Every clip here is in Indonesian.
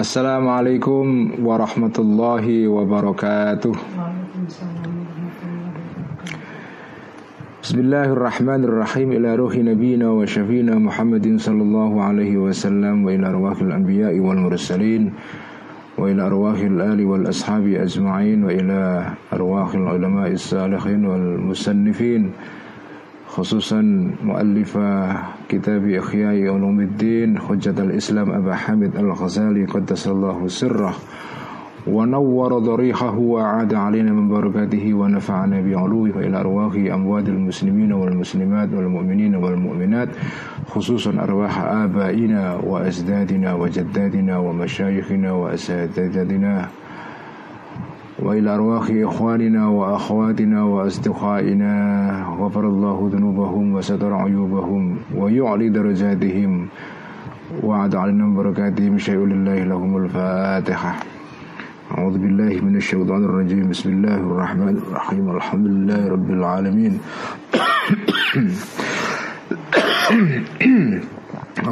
السلام عليكم ورحمة الله وبركاته بسم الله الرحمن الرحيم إلى روح نبينا وشفينا محمد صلى الله عليه وسلم وإلى أرواح الأنبياء والمرسلين وإلى أرواح الآل والأصحاب أجمعين وإلى أرواح العلماء الصالحين والمسنفين خصوصا مؤلف كتاب إحياء علوم الدين حجة الإسلام أبا حامد الغزالي قدس الله سره ونور ضريحه وعاد علينا من بركاته ونفعنا بعلوه وإلى أرواح أموات المسلمين والمسلمات والمؤمنين والمؤمنات خصوصا أرواح آبائنا وأجدادنا وجدادنا ومشايخنا وأساتذتنا. وإلى أرواح إخواننا وأخواتنا وأصدقائنا غفر الله ذنوبهم وستر عيوبهم ويعلي درجاتهم وعد علينا بركاتهم شيء لله لهم الفاتحة. أعوذ بالله من الشيطان الرجيم. بسم الله الرحمن الرحيم. الحمد لله رب العالمين.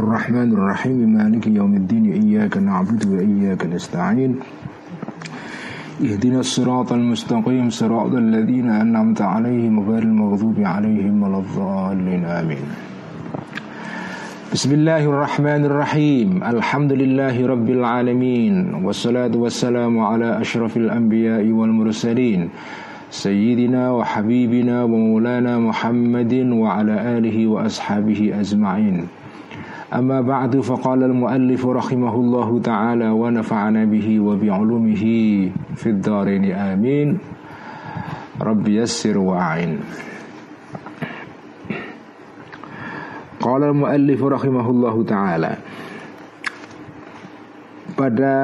الرحمن الرحيم. مالك يوم الدين. إياك نعبد وإياك نستعين. اهدنا الصراط المستقيم صراط الذين أنعمت عليهم غير المغضوب عليهم ولا الضالين آمين. بسم الله الرحمن الرحيم. الحمد لله رب العالمين والصلاة والسلام على أشرف الأنبياء والمرسلين سيدنا وحبيبنا ومولانا محمد وعلى آله وأصحابه أجمعين. أما بعد فقال المؤلف رحمه الله تعالى ونفعنا به وبعلومه في الدارين آمين رب يسر وأعين قال المؤلف رحمه الله تعالى pada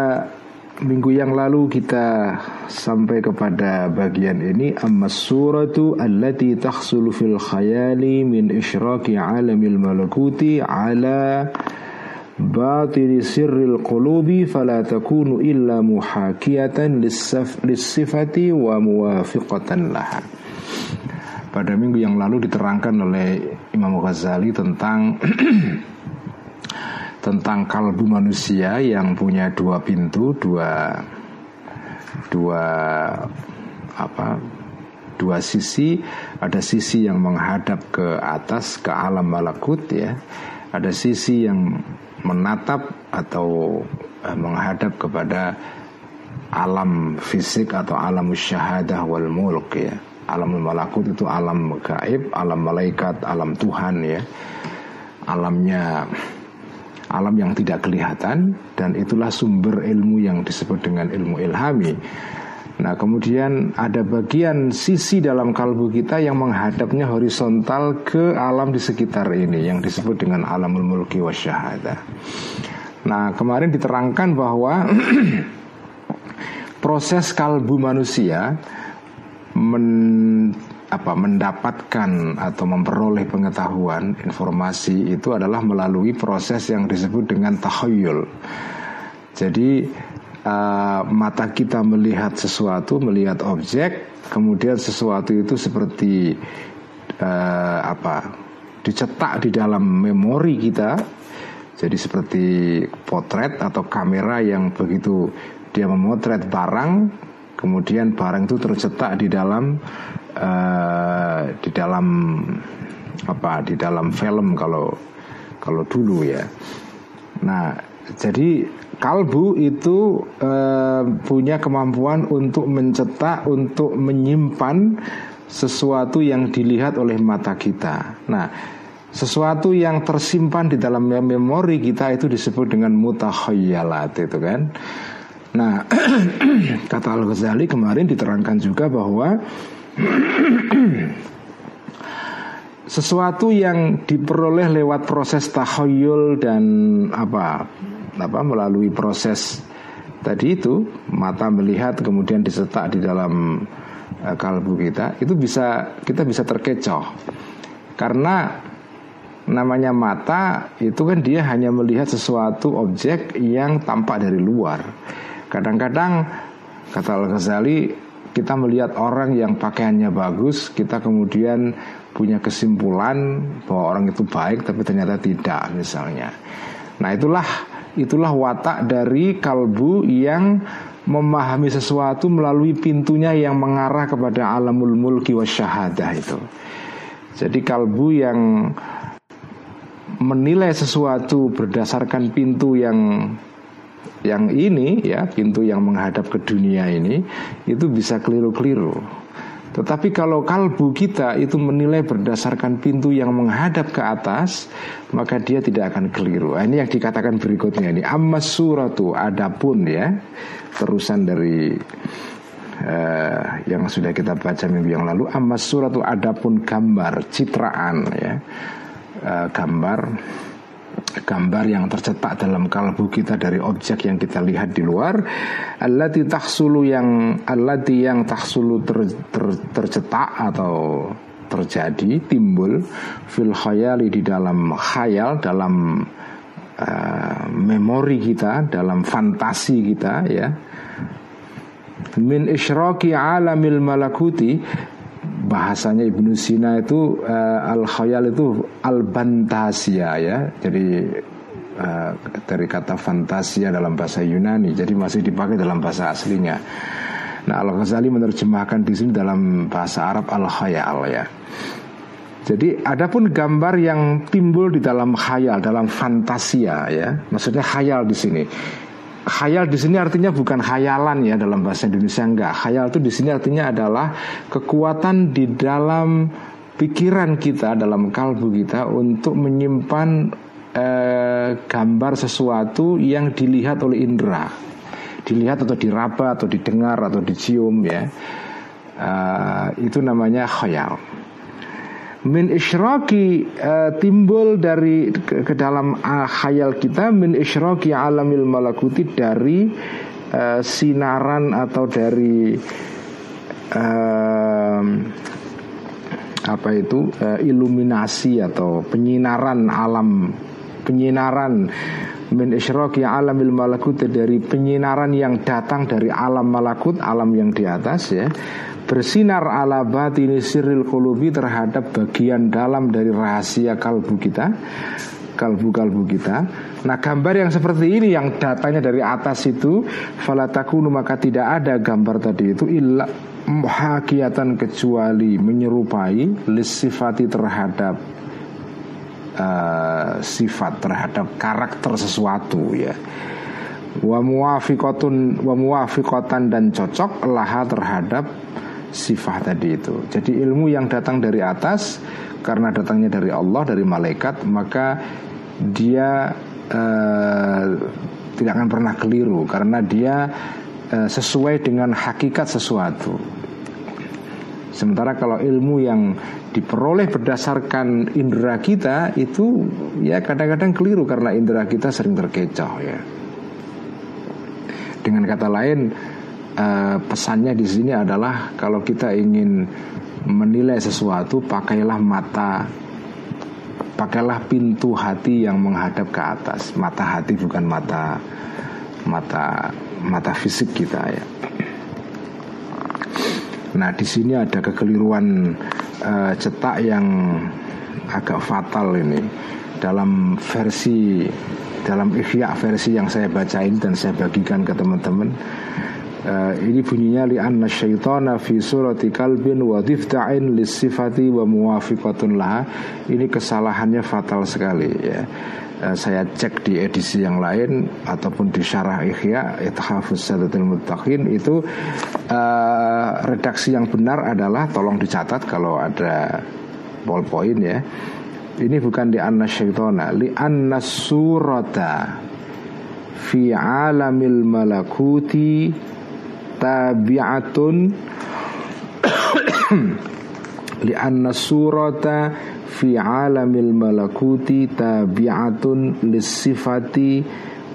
minggu yang lalu kita sampai kepada bagian ini. Amma suratu allati tahsulu fil khayali min isyraki alamil malakuti ala batili sirril qulubi fala takunu illa muhakiyatan lissifati wa muwafiqatan laha. Pada minggu yang lalu diterangkan oleh Imam Ghazali tentang tentang kalbu manusia yang punya dua pintu, dua dua apa? Dua sisi, ada sisi yang menghadap ke atas ke alam malakut ya. Ada sisi yang menatap atau eh, menghadap kepada alam fisik atau alam syahadah wal mulk ya. Alam malakut itu alam gaib, alam malaikat, alam Tuhan ya. Alamnya alam yang tidak kelihatan dan itulah sumber ilmu yang disebut dengan ilmu ilhami. Nah kemudian ada bagian sisi dalam kalbu kita yang menghadapnya horizontal ke alam di sekitar ini yang disebut dengan alamul mulki wasyahada. Nah kemarin diterangkan bahwa proses kalbu manusia men apa mendapatkan atau memperoleh pengetahuan informasi itu adalah melalui proses yang disebut dengan tahayyul. Jadi uh, mata kita melihat sesuatu, melihat objek, kemudian sesuatu itu seperti uh, apa dicetak di dalam memori kita. Jadi seperti potret atau kamera yang begitu dia memotret barang, kemudian barang itu tercetak di dalam uh, di dalam apa di dalam film kalau kalau dulu ya. Nah, jadi kalbu itu uh, punya kemampuan untuk mencetak, untuk menyimpan sesuatu yang dilihat oleh mata kita. Nah, sesuatu yang tersimpan di dalam memori kita itu disebut dengan mutakhayalat itu kan. Nah, kata Al-Ghazali kemarin diterangkan juga bahwa sesuatu yang diperoleh lewat proses tahoyul dan apa apa melalui proses tadi itu mata melihat kemudian dicetak di dalam uh, kalbu kita itu bisa kita bisa terkecoh. Karena namanya mata itu kan dia hanya melihat sesuatu objek yang tampak dari luar. Kadang-kadang kata Al Ghazali kita melihat orang yang pakaiannya bagus, kita kemudian punya kesimpulan bahwa orang itu baik tapi ternyata tidak misalnya. Nah, itulah itulah watak dari kalbu yang memahami sesuatu melalui pintunya yang mengarah kepada alamul mulki wa syahadah itu. Jadi kalbu yang menilai sesuatu berdasarkan pintu yang yang ini ya pintu yang menghadap ke dunia ini itu bisa keliru-keliru. Tetapi kalau kalbu kita itu menilai berdasarkan pintu yang menghadap ke atas, maka dia tidak akan keliru. Nah, ini yang dikatakan berikutnya ini ammas suratu adapun ya terusan dari uh, yang sudah kita baca minggu yang lalu ammas suratu adapun gambar citraan ya uh, gambar gambar yang tercetak dalam kalbu kita dari objek yang kita lihat di luar. Allati tahsulu yang allati yang tahsulu ter, ter, tercetak atau terjadi timbul fil khayali di dalam khayal dalam uh, memori kita dalam fantasi kita ya. Min isyraki alamil malakuti bahasanya Ibnu Sina itu uh, al khayal itu al bantasia ya. Jadi uh, dari kata fantasia dalam bahasa Yunani. Jadi masih dipakai dalam bahasa aslinya. Nah al Ghazali menerjemahkan di sini dalam bahasa Arab al khayal ya. Jadi adapun gambar yang timbul di dalam khayal dalam fantasia ya. Maksudnya khayal di sini Khayal di sini artinya bukan khayalan ya dalam bahasa Indonesia enggak. Khayal itu di sini artinya adalah kekuatan di dalam pikiran kita, dalam kalbu kita untuk menyimpan eh, gambar sesuatu yang dilihat oleh indera, dilihat atau diraba atau didengar atau dicium ya. Uh, itu namanya khayal min isyraki uh, timbul dari ke, ke dalam uh, khayal kita min isyraki alamil malakuti dari uh, sinaran atau dari uh, apa itu uh, iluminasi atau penyinaran alam penyinaran min isyraki alamil malakut dari penyinaran yang datang dari alam malakut alam yang di atas ya bersinar ala batini sirril kulubi terhadap bagian dalam dari rahasia kalbu kita kalbu-kalbu kita. Nah gambar yang seperti ini yang datanya dari atas itu Falatakunu maka tidak ada gambar tadi itu Illa muhakiatan kecuali menyerupai Lisifati terhadap uh, Sifat terhadap karakter sesuatu ya. Wa muwafiqatun wa muwafiqatan dan cocok laha terhadap sifat tadi itu. Jadi ilmu yang datang dari atas karena datangnya dari Allah dari malaikat maka dia uh, tidak akan pernah keliru karena dia uh, sesuai dengan hakikat sesuatu. Sementara kalau ilmu yang diperoleh berdasarkan indera kita itu ya kadang-kadang keliru karena indera kita sering terkecoh ya. Dengan kata lain uh, pesannya di sini adalah kalau kita ingin menilai sesuatu pakailah mata pakailah pintu hati yang menghadap ke atas. Mata hati bukan mata mata mata fisik kita ya. Nah di sini ada kekeliruan uh, cetak yang agak fatal ini. Dalam versi dalam ihya versi yang saya bacain dan saya bagikan ke teman-teman Uh, ini bunyinya li anna syaitana fi surati kalbin wa difta'in sifati wa muwafiqatun laha. Ini kesalahannya fatal sekali ya. Uh, saya cek di edisi yang lain ataupun di syarah Ihya Ithafus Muttaqin itu uh, redaksi yang benar adalah tolong dicatat kalau ada ballpoint ya. Ini bukan di anna syaitana, li anna surata fi alamil malakuti tabi'atun li'anna surata fi alamil malakuti tabi'atun lisifati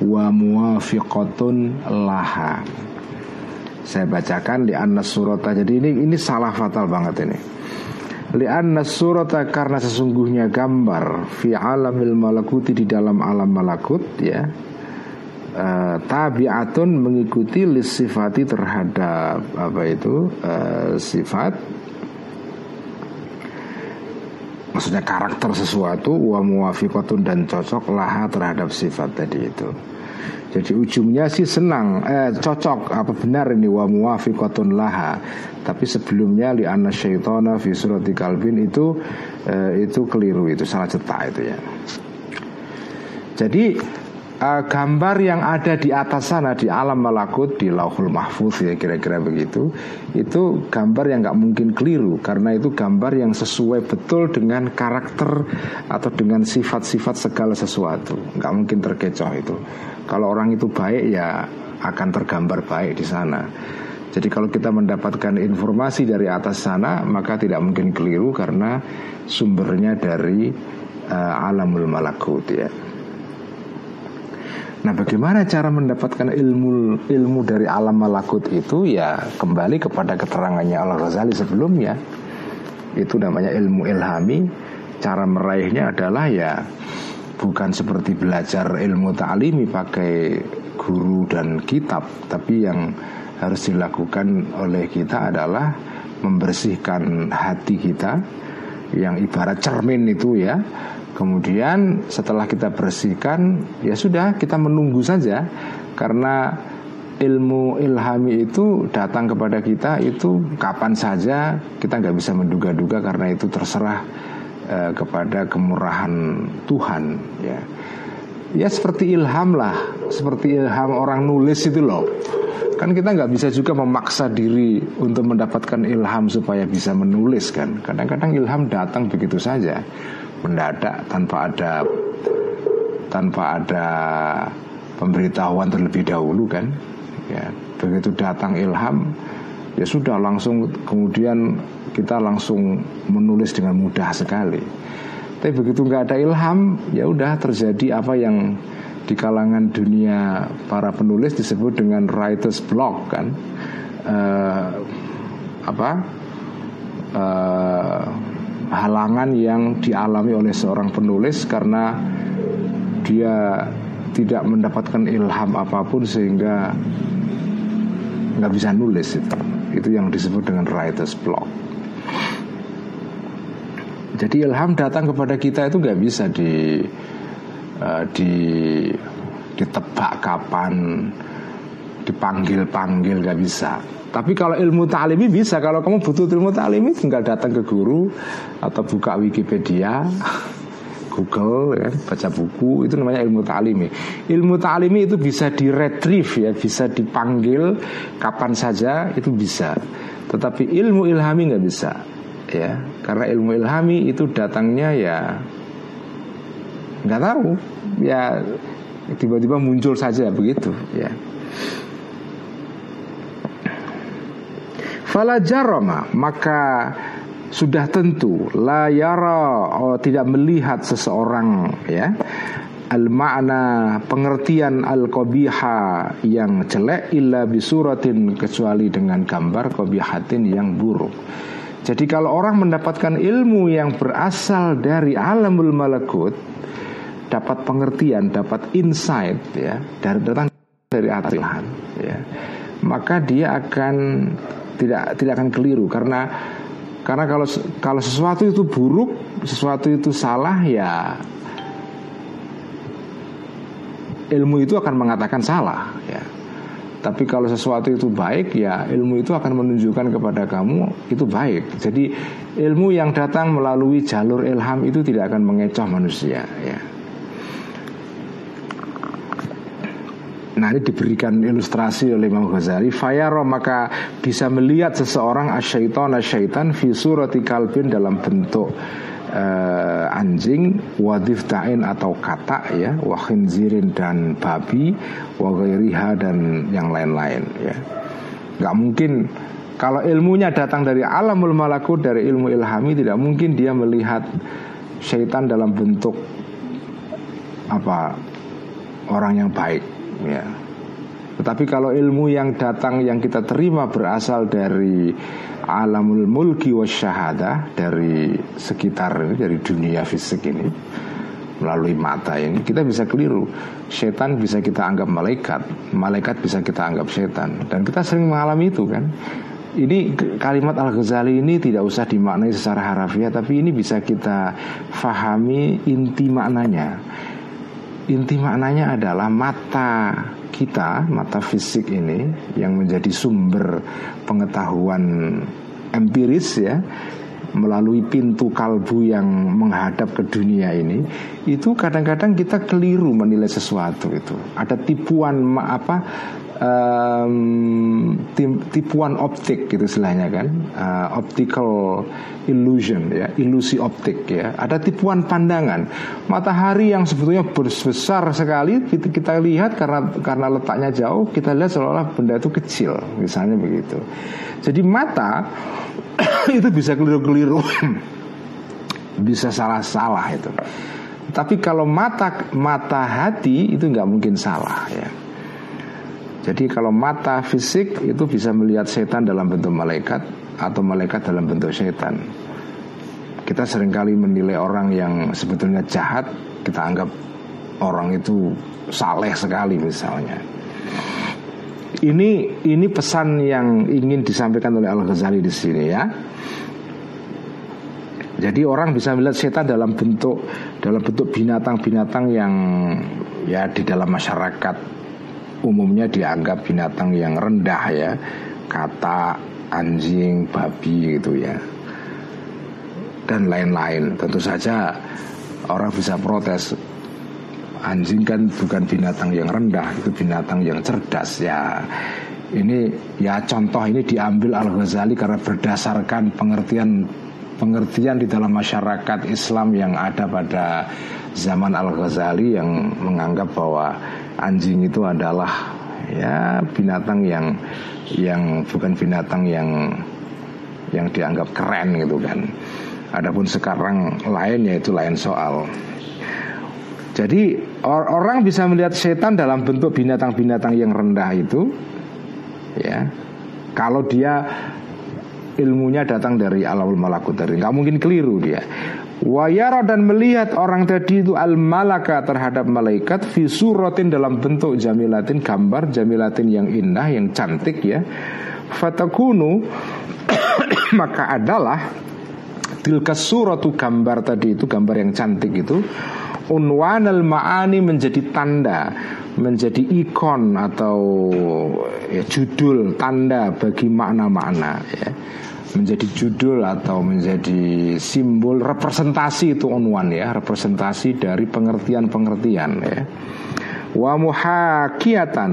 wa muwafiqatun laha. Saya bacakan li'anna surata. Jadi ini ini salah fatal banget ini. Li'anna surata karena sesungguhnya gambar fi alamil malakuti di dalam alam malakut ya uh, tabiatun mengikuti list sifati terhadap apa itu uh, sifat maksudnya karakter sesuatu wa muwafiqatun dan cocok laha terhadap sifat tadi itu Jadi ujungnya sih senang, eh, cocok apa benar ini wa muwafiqatun laha. Tapi sebelumnya li anna syaitana fi surati kalbin itu eh, itu keliru itu salah cetak itu ya. Jadi uh, gambar yang ada di atas sana di alam malakut di lauhul mahfuz ya kira-kira begitu itu gambar yang nggak mungkin keliru karena itu gambar yang sesuai betul dengan karakter atau dengan sifat-sifat segala sesuatu. Nggak mungkin terkecoh itu. Kalau orang itu baik ya akan tergambar baik di sana. Jadi kalau kita mendapatkan informasi dari atas sana maka tidak mungkin keliru karena sumbernya dari uh, alamul malakut ya. Nah, bagaimana cara mendapatkan ilmu ilmu dari alam malakut itu ya kembali kepada keterangannya Allah Ghazali sebelumnya. Itu namanya ilmu ilhami. Cara meraihnya adalah ya bukan seperti belajar ilmu ta'limi pakai guru dan kitab, tapi yang harus dilakukan oleh kita adalah membersihkan hati kita yang ibarat cermin itu ya Kemudian setelah kita bersihkan ya sudah kita menunggu saja. Karena ilmu ilhami itu datang kepada kita itu kapan saja kita nggak bisa menduga-duga karena itu terserah eh, kepada kemurahan Tuhan ya. Ya seperti ilham lah seperti ilham orang nulis itu loh. Kan kita nggak bisa juga memaksa diri untuk mendapatkan ilham supaya bisa menulis kan. Kadang-kadang ilham datang begitu saja mendadak tanpa ada tanpa ada pemberitahuan terlebih dahulu kan. Ya begitu datang ilham ya sudah langsung kemudian kita langsung menulis dengan mudah sekali. Tapi begitu nggak ada ilham ya udah terjadi apa yang di kalangan dunia para penulis disebut dengan writer's block kan. Uh, apa? Uh, halangan yang dialami oleh seorang penulis karena dia tidak mendapatkan ilham apa pun sehingga nggak bisa nulis itu. Itu yang disebut dengan writer's block. Jadi ilham datang kepada kita itu nggak bisa di uh, di ditebak kapan dipanggil panggil nggak bisa tapi kalau ilmu ta'limi bisa Kalau kamu butuh ilmu ta'limi tinggal datang ke guru Atau buka Wikipedia Google ya, baca buku itu namanya ilmu ta'limi. Ilmu ta'limi itu bisa diretrieve ya, bisa dipanggil kapan saja itu bisa. Tetapi ilmu ilhami nggak bisa ya, karena ilmu ilhami itu datangnya ya nggak tahu ya tiba-tiba muncul saja begitu ya. Fala jaroma maka sudah tentu la yara oh, tidak melihat seseorang ya al makna pengertian al qabiha yang jelek illa bisuratin kecuali dengan gambar qabihatin yang buruk. Jadi kalau orang mendapatkan ilmu yang berasal dari alamul malakut dapat pengertian, dapat insight ya dari datang dari Tuhan ya. Maka dia akan tidak tidak akan keliru karena karena kalau kalau sesuatu itu buruk, sesuatu itu salah ya ilmu itu akan mengatakan salah ya. Tapi kalau sesuatu itu baik ya ilmu itu akan menunjukkan kepada kamu itu baik. Jadi ilmu yang datang melalui jalur ilham itu tidak akan mengecoh manusia ya. Nah ini diberikan ilustrasi oleh Imam Ghazali. Fayaro maka bisa melihat seseorang asyaiton asyaitan fi surati kalbin dalam bentuk uh, anjing wadif ta'in atau kata ya zirin dan babi wagairiha dan yang lain-lain ya. Nggak mungkin kalau ilmunya datang dari alamul malakut dari ilmu ilhami tidak mungkin dia melihat syaitan dalam bentuk apa orang yang baik ya. Tetapi kalau ilmu yang datang yang kita terima berasal dari alamul mulki wa syahadah dari sekitar dari dunia fisik ini melalui mata ini kita bisa keliru. Setan bisa kita anggap malaikat, malaikat bisa kita anggap setan dan kita sering mengalami itu kan. Ini kalimat Al-Ghazali ini tidak usah dimaknai secara harafiah tapi ini bisa kita fahami inti maknanya inti maknanya adalah mata kita, mata fisik ini yang menjadi sumber pengetahuan empiris ya melalui pintu kalbu yang menghadap ke dunia ini itu kadang-kadang kita keliru menilai sesuatu itu. Ada tipuan apa um, tipuan optik gitu istilahnya kan. Uh, optical illusion ya ilusi optik ya. Ada tipuan pandangan. Matahari yang sebetulnya besar sekali kita, kita lihat karena karena letaknya jauh kita lihat seolah-olah benda itu kecil misalnya begitu. Jadi mata itu bisa keliru-keliru. Bisa salah-salah itu. Tapi kalau mata mata hati itu nggak mungkin salah ya jadi kalau mata fisik itu bisa melihat setan dalam bentuk malaikat atau malaikat dalam bentuk setan. Kita sering kali menilai orang yang sebetulnya jahat kita anggap orang itu saleh sekali misalnya. Ini ini pesan yang ingin disampaikan oleh Al Ghazali di sini ya. Jadi orang bisa melihat setan dalam bentuk dalam bentuk binatang-binatang yang ya di dalam masyarakat umumnya dianggap binatang yang rendah ya, kata anjing, babi gitu ya. Dan lain-lain. Tentu saja orang bisa protes anjing kan bukan binatang yang rendah itu binatang yang cerdas ya ini ya contoh ini diambil Al Ghazali karena berdasarkan pengertian pengertian di dalam masyarakat Islam yang ada pada zaman Al Ghazali yang menganggap bahwa anjing itu adalah ya binatang yang yang bukan binatang yang yang dianggap keren gitu kan. Adapun sekarang lain yaitu lain soal. Jadi or orang bisa melihat setan dalam bentuk binatang-binatang yang rendah itu, ya. Kalau dia ilmunya datang dari alamul malakut dari nggak mungkin keliru dia. Wayara dan melihat orang tadi itu al malaka terhadap malaikat visuratin dalam bentuk jamilatin gambar jamilatin yang indah yang cantik ya. Fatakunu maka adalah tilka suratu gambar tadi itu gambar yang cantik itu unwanal ma'ani menjadi tanda menjadi ikon atau ya, judul tanda bagi makna-makna ya. Menjadi judul atau menjadi simbol representasi itu unwan ya representasi dari pengertian-pengertian ya. Wa muhakiatan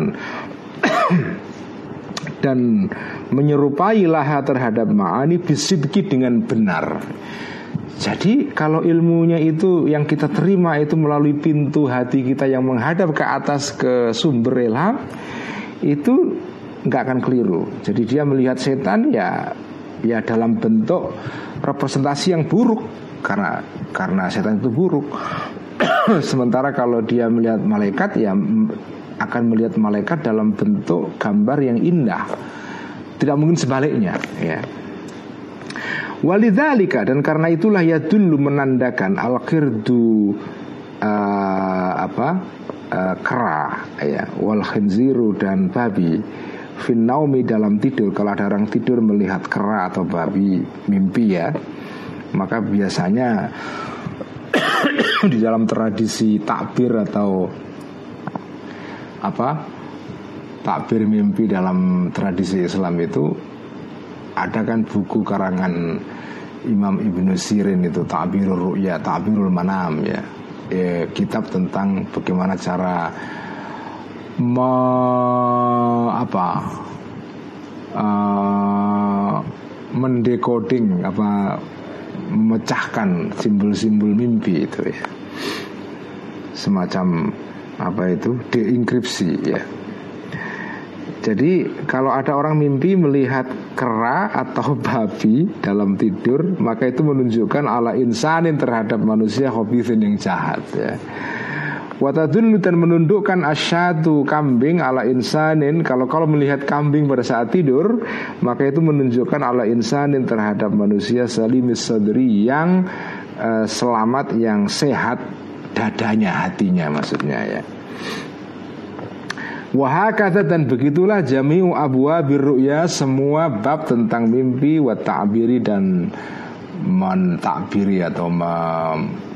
dan menyerupai laha terhadap ma'ani bisidki dengan benar. Jadi kalau ilmunya itu yang kita terima itu melalui pintu hati kita yang menghadap ke atas ke sumber ilham itu nggak akan keliru. Jadi dia melihat setan ya ya dalam bentuk representasi yang buruk karena karena setan itu buruk. Sementara kalau dia melihat malaikat ya akan melihat malaikat dalam bentuk gambar yang indah. Tidak mungkin sebaliknya ya. Walidhalika dan karena itulah ya dulu menandakan al khirdu uh, apa uh, kera ya wal khinziru dan babi finnaumi dalam tidur kalau ada orang tidur melihat kera atau babi mimpi ya maka biasanya di dalam tradisi takbir atau apa takbir mimpi dalam tradisi Islam itu ada kan buku karangan Imam Ibnu Sirin itu Ta'birul Ru'ya, Ta'birul Manam ya. ya kitab tentang bagaimana cara me, apa uh, mendekoding apa memecahkan simbol-simbol mimpi itu ya. Semacam apa itu deinkripsi ya. Jadi kalau ada orang mimpi melihat kera atau babi dalam tidur Maka itu menunjukkan ala insanin terhadap manusia hobisin yang jahat ya Watadullu dan menundukkan asyadu kambing ala insanin. Kalau kalau melihat kambing pada saat tidur Maka itu menunjukkan ala insanin terhadap manusia salimis sadri Yang uh, selamat, yang sehat dadanya, hatinya maksudnya ya. Wahakata dan begitulah jami'u abwa birru'ya semua bab tentang mimpi wa ta'biri dan mentakbiri atau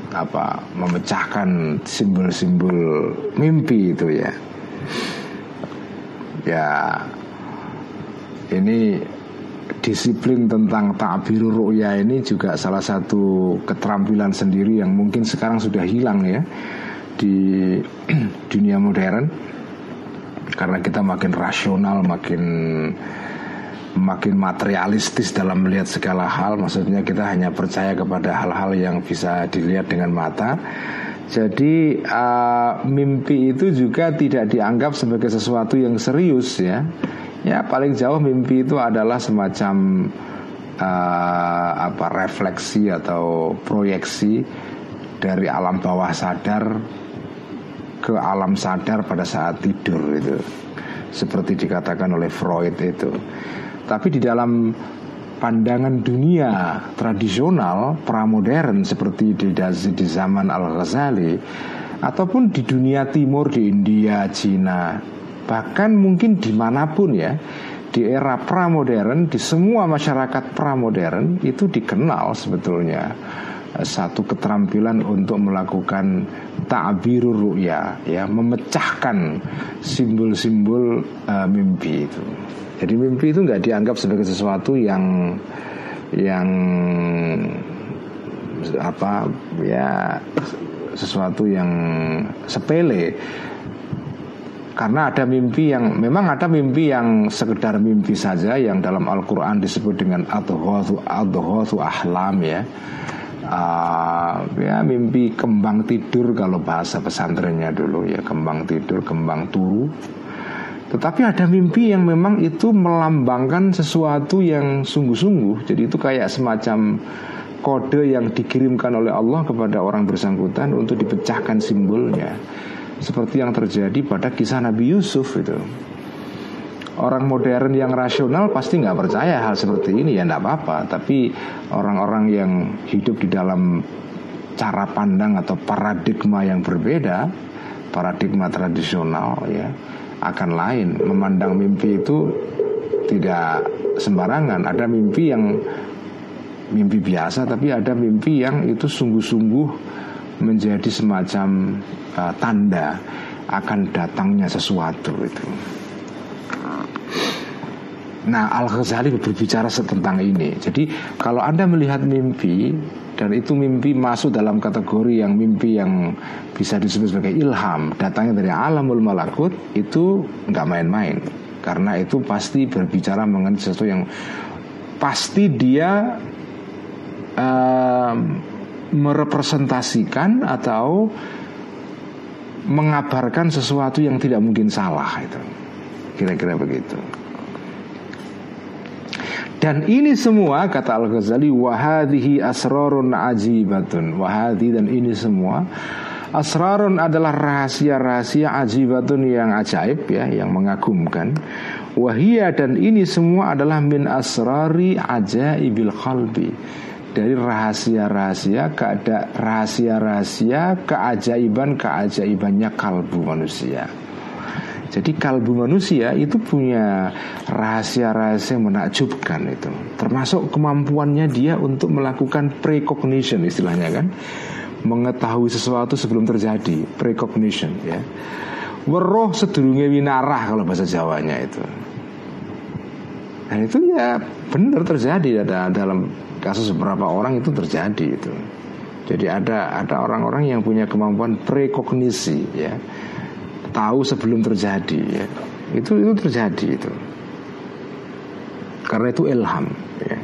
apa memecahkan simbol-simbol mimpi itu ya. Ya ini disiplin tentang ta'bir ru'ya ini juga salah satu keterampilan sendiri yang mungkin sekarang sudah hilang ya di dunia modern. Karena kita makin rasional makin makin materialistis dalam melihat segala hal maksudnya kita hanya percaya kepada hal-hal yang bisa dilihat dengan mata jadi uh, mimpi itu juga tidak dianggap sebagai sesuatu yang serius ya Ya paling jauh mimpi itu adalah semacam uh, apa refleksi atau proyeksi dari alam bawah sadar ke alam sadar pada saat tidur itu. Seperti dikatakan oleh Freud itu. Tapi di dalam pandangan dunia tradisional pramodern seperti di, di zaman Al-Ghazali ataupun di dunia timur di India, Cina, bahkan mungkin di mana pun ya di era pramodern di semua masyarakat pramodern itu dikenal sebetulnya eh, satu keterampilan untuk melakukan ta'birur ru'ya ya memecahkan simbol-simbol uh, mimpi itu jadi mimpi itu nggak dianggap sebagai sesuatu yang yang apa ya sesuatu yang sepele karena ada mimpi yang memang ada mimpi yang sekedar mimpi saja yang dalam Al-Qur'an disebut dengan adhawatu adhawatu ahlam ya. Uh, ya mimpi kembang tidur kalau bahasa pesantrennya dulu ya kembang tidur kembang turu. Tetapi ada mimpi yang memang itu melambangkan sesuatu yang sungguh-sungguh. Jadi itu kayak semacam kode yang dikirimkan oleh Allah kepada orang bersangkutan untuk dipecahkan simbolnya. Seperti yang terjadi pada kisah Nabi Yusuf itu. Orang modern yang rasional pasti nggak percaya hal seperti ini ya nggak apa-apa. Tapi orang-orang yang hidup di dalam cara pandang atau paradigma yang berbeda, paradigma tradisional ya akan lain. Memandang mimpi itu tidak sembarangan. Ada mimpi yang mimpi biasa, tapi ada mimpi yang itu sungguh-sungguh menjadi semacam uh, tanda akan datangnya sesuatu itu. Nah Al Ghazali berbicara tentang ini. Jadi kalau anda melihat mimpi dan itu mimpi masuk dalam kategori yang mimpi yang bisa disebut sebagai ilham, datangnya dari alamul malakut itu nggak main-main. Karena itu pasti berbicara mengenai sesuatu yang pasti dia uh, merepresentasikan atau mengabarkan sesuatu yang tidak mungkin salah itu. Kira-kira begitu. Dan ini semua kata Al-Ghazali wahadihi asrarun ajibatun. Wahadi dan ini semua asrarun adalah rahasia-rahasia ajibatun yang ajaib ya, yang mengagumkan. Wahia dan ini semua adalah min asrari ajaibil qalbi dari rahasia-rahasia keada rahasia-rahasia keajaiban-keajaibannya kalbu manusia. Jadi kalbu manusia itu punya rahasia-rahasia menakjubkan itu. Termasuk kemampuannya dia untuk melakukan precognition istilahnya kan. Mengetahui sesuatu sebelum terjadi, precognition ya. Weroh sedurunge winarah kalau bahasa Jawanya itu. Dan itu ya benar terjadi dalam kasus beberapa orang itu terjadi itu. Jadi ada ada orang-orang yang punya kemampuan prekognisi ya. Tahu sebelum terjadi ya. Itu itu terjadi itu. Karena itu ilham ya.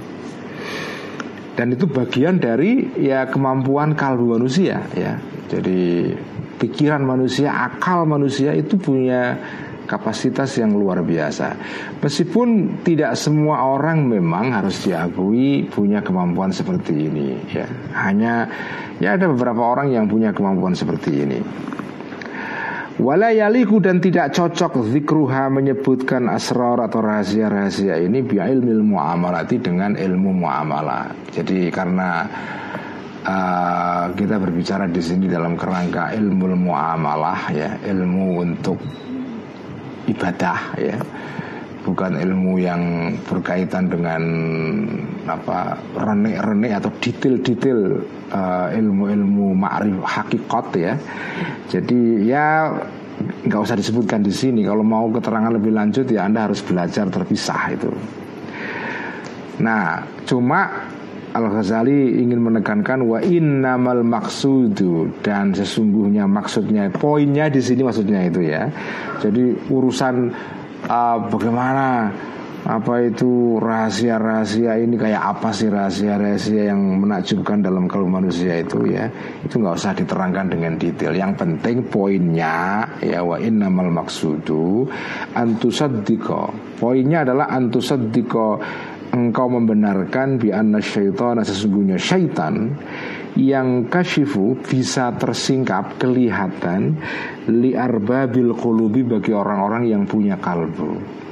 Dan itu bagian dari ya kemampuan kalbu manusia ya. Jadi pikiran manusia, akal manusia itu punya kapasitas yang luar biasa. Meskipun tidak semua orang memang harus diakui punya kemampuan seperti ini ya. Hanya ya ada beberapa orang yang punya kemampuan seperti ini. Walayaliku dan tidak cocok zikruha menyebutkan asrar atau rahasia-rahasia ini bi ilmu muamalati dengan ilmu muamalah. Jadi karena uh, kita berbicara di sini dalam kerangka ilmu muamalah ya, ilmu untuk ibadah ya bukan ilmu yang berkaitan dengan apa renek-renek atau detail-detail uh, ilmu-ilmu ma'rif hakikat ya. Jadi ya nggak usah disebutkan di sini. Kalau mau keterangan lebih lanjut ya Anda harus belajar terpisah itu. Nah, cuma Al-Ghazali ingin menekankan wa innamal maksudu dan sesungguhnya maksudnya poinnya di sini maksudnya itu ya. Jadi urusan uh, bagaimana? Apa itu rahasia-rahasia ini? Kayak apa sih rahasia-rahasia yang menakjubkan dalam kalbu manusia itu ya? Itu nggak usah diterangkan dengan detail. Yang penting poinnya ya wa innamal maksudu antusaddiko poinnya adalah antusaddiko engkau membenarkan bi anna syaitana sesungguhnya syaitan yang kasyifu bisa tersingkap kelihatan li arbabil qulubi bagi orang-orang yang punya kalbu.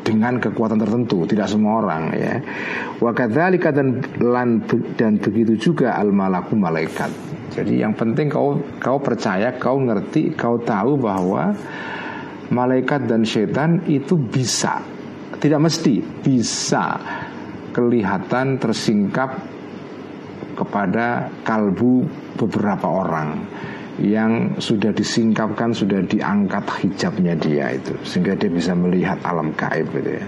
Dengan kekuatan tertentu tidak semua orang ya. Wa kadzalika dan dan begitu juga al malaku malaikat. Jadi yang penting kau kau percaya kau ngerti kau tahu bahwa malaikat dan setan itu bisa. Tidak mesti bisa kelihatan tersingkap kepada kalbu beberapa orang yang sudah disingkapkan sudah diangkat hijabnya dia itu sehingga dia bisa melihat alam gaib gitu ya.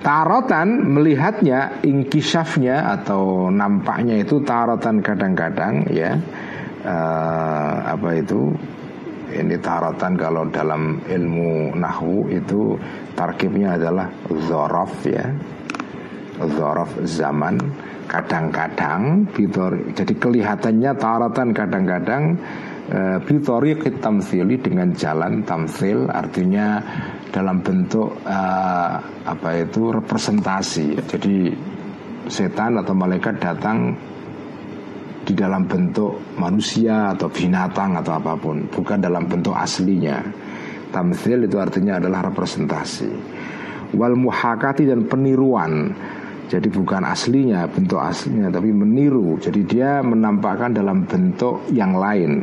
Tarotan melihatnya ingkisafnya atau nampaknya itu tarotan kadang-kadang ya uh, apa itu ini tarotan kalau dalam ilmu nahwu itu tarkibnya adalah zorof ya zorof zaman kadang-kadang bitori jadi kelihatannya taratan kadang-kadang e, bitori tamsili dengan jalan tamsil artinya dalam bentuk uh, apa itu representasi. Jadi setan atau malaikat datang di dalam bentuk manusia atau binatang atau apa pun bukan dalam bentuk aslinya. Tamsil itu artinya adalah representasi. Wal muhakati dan peniruan jadi bukan aslinya, bentuk aslinya Tapi meniru. Jadi dia menampakkan dalam bentuk yang lain.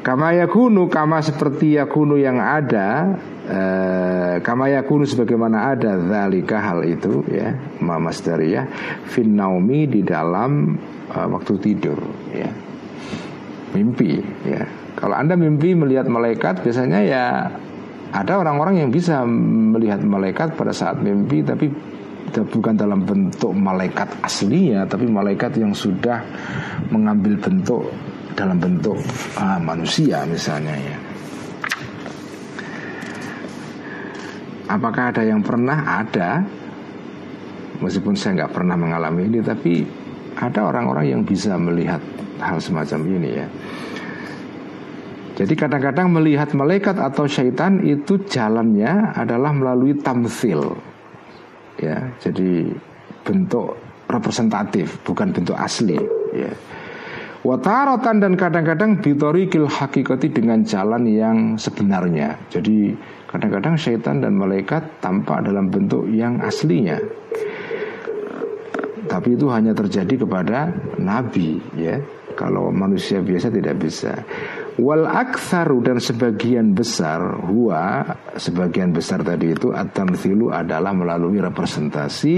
Kama yakunu Kama seperti yakunu yang ada eh, Kama yakunu sebagaimana ada Zalika hal itu ya Mamasdariyah Fin naumi di dalam uh, Waktu tidur ya. Mimpi ya. Kalau anda mimpi melihat malaikat Biasanya ya ada orang-orang yang bisa melihat malaikat pada saat mimpi Tapi bukan dalam bentuk malaikat aslinya tapi malaikat yang sudah mengambil bentuk dalam bentuk uh, manusia misalnya ya. Apakah ada yang pernah? Ada. Meskipun saya nggak pernah mengalami ini tapi ada orang-orang yang bisa melihat hal semacam ini ya. Jadi kadang-kadang melihat malaikat atau syaitan itu jalannya adalah melalui tamsil ya. Jadi bentuk representatif bukan bentuk asli ya. Wataratan dan kadang-kadang bitorikil hakikati dengan jalan yang sebenarnya. Jadi kadang-kadang syaitan dan malaikat tampak dalam bentuk yang aslinya. Tapi itu hanya terjadi kepada nabi ya. Kalau manusia biasa tidak bisa Wal aktsaru dan sebagian besar huwa sebagian besar tadi itu at-tamthilu adalah melalui representasi.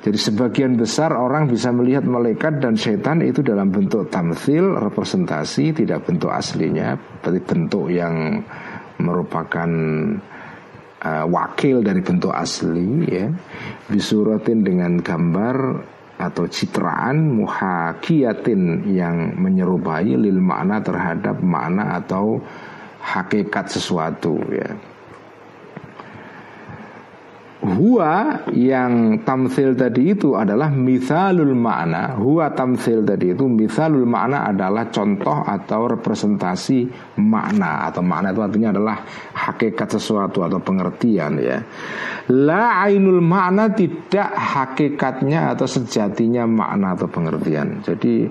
Jadi sebagian besar orang bisa melihat malaikat dan setan itu dalam bentuk tamthil, representasi, tidak bentuk aslinya, berarti bentuk yang merupakan uh, wakil dari bentuk asli ya. Bisuratin dengan gambar atau citraan muhakiyatin yang menyerupai lil makna terhadap makna atau hakikat sesuatu ya. Huwa yang tamsil tadi itu adalah misalul makna. Huwa tamsil tadi itu misalul makna adalah contoh atau representasi makna. Atau makna itu artinya adalah hakikat sesuatu atau pengertian ya. La ainul makna tidak hakikatnya atau sejatinya makna atau pengertian. Jadi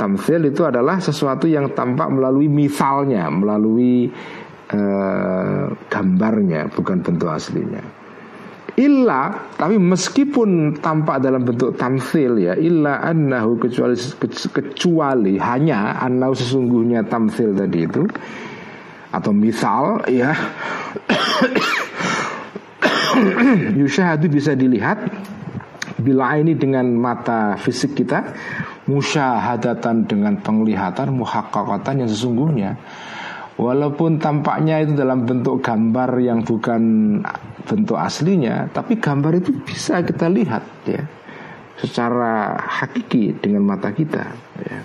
tamsil itu adalah sesuatu yang tampak melalui misalnya Melalui uh, gambarnya bukan bentuk aslinya Illa tapi meskipun tampak dalam bentuk tamsil ya illa annahu kecuali kecuali hanya annahu sesungguhnya tamsil tadi itu atau misal ya yusyahadu bisa dilihat bila ini dengan mata fisik kita musyahadatan dengan penglihatan muhakkakatan yang sesungguhnya walaupun tampaknya itu dalam bentuk gambar yang bukan bentuk aslinya tapi gambar itu bisa kita lihat ya. Secara hakiki dengan mata kita ya.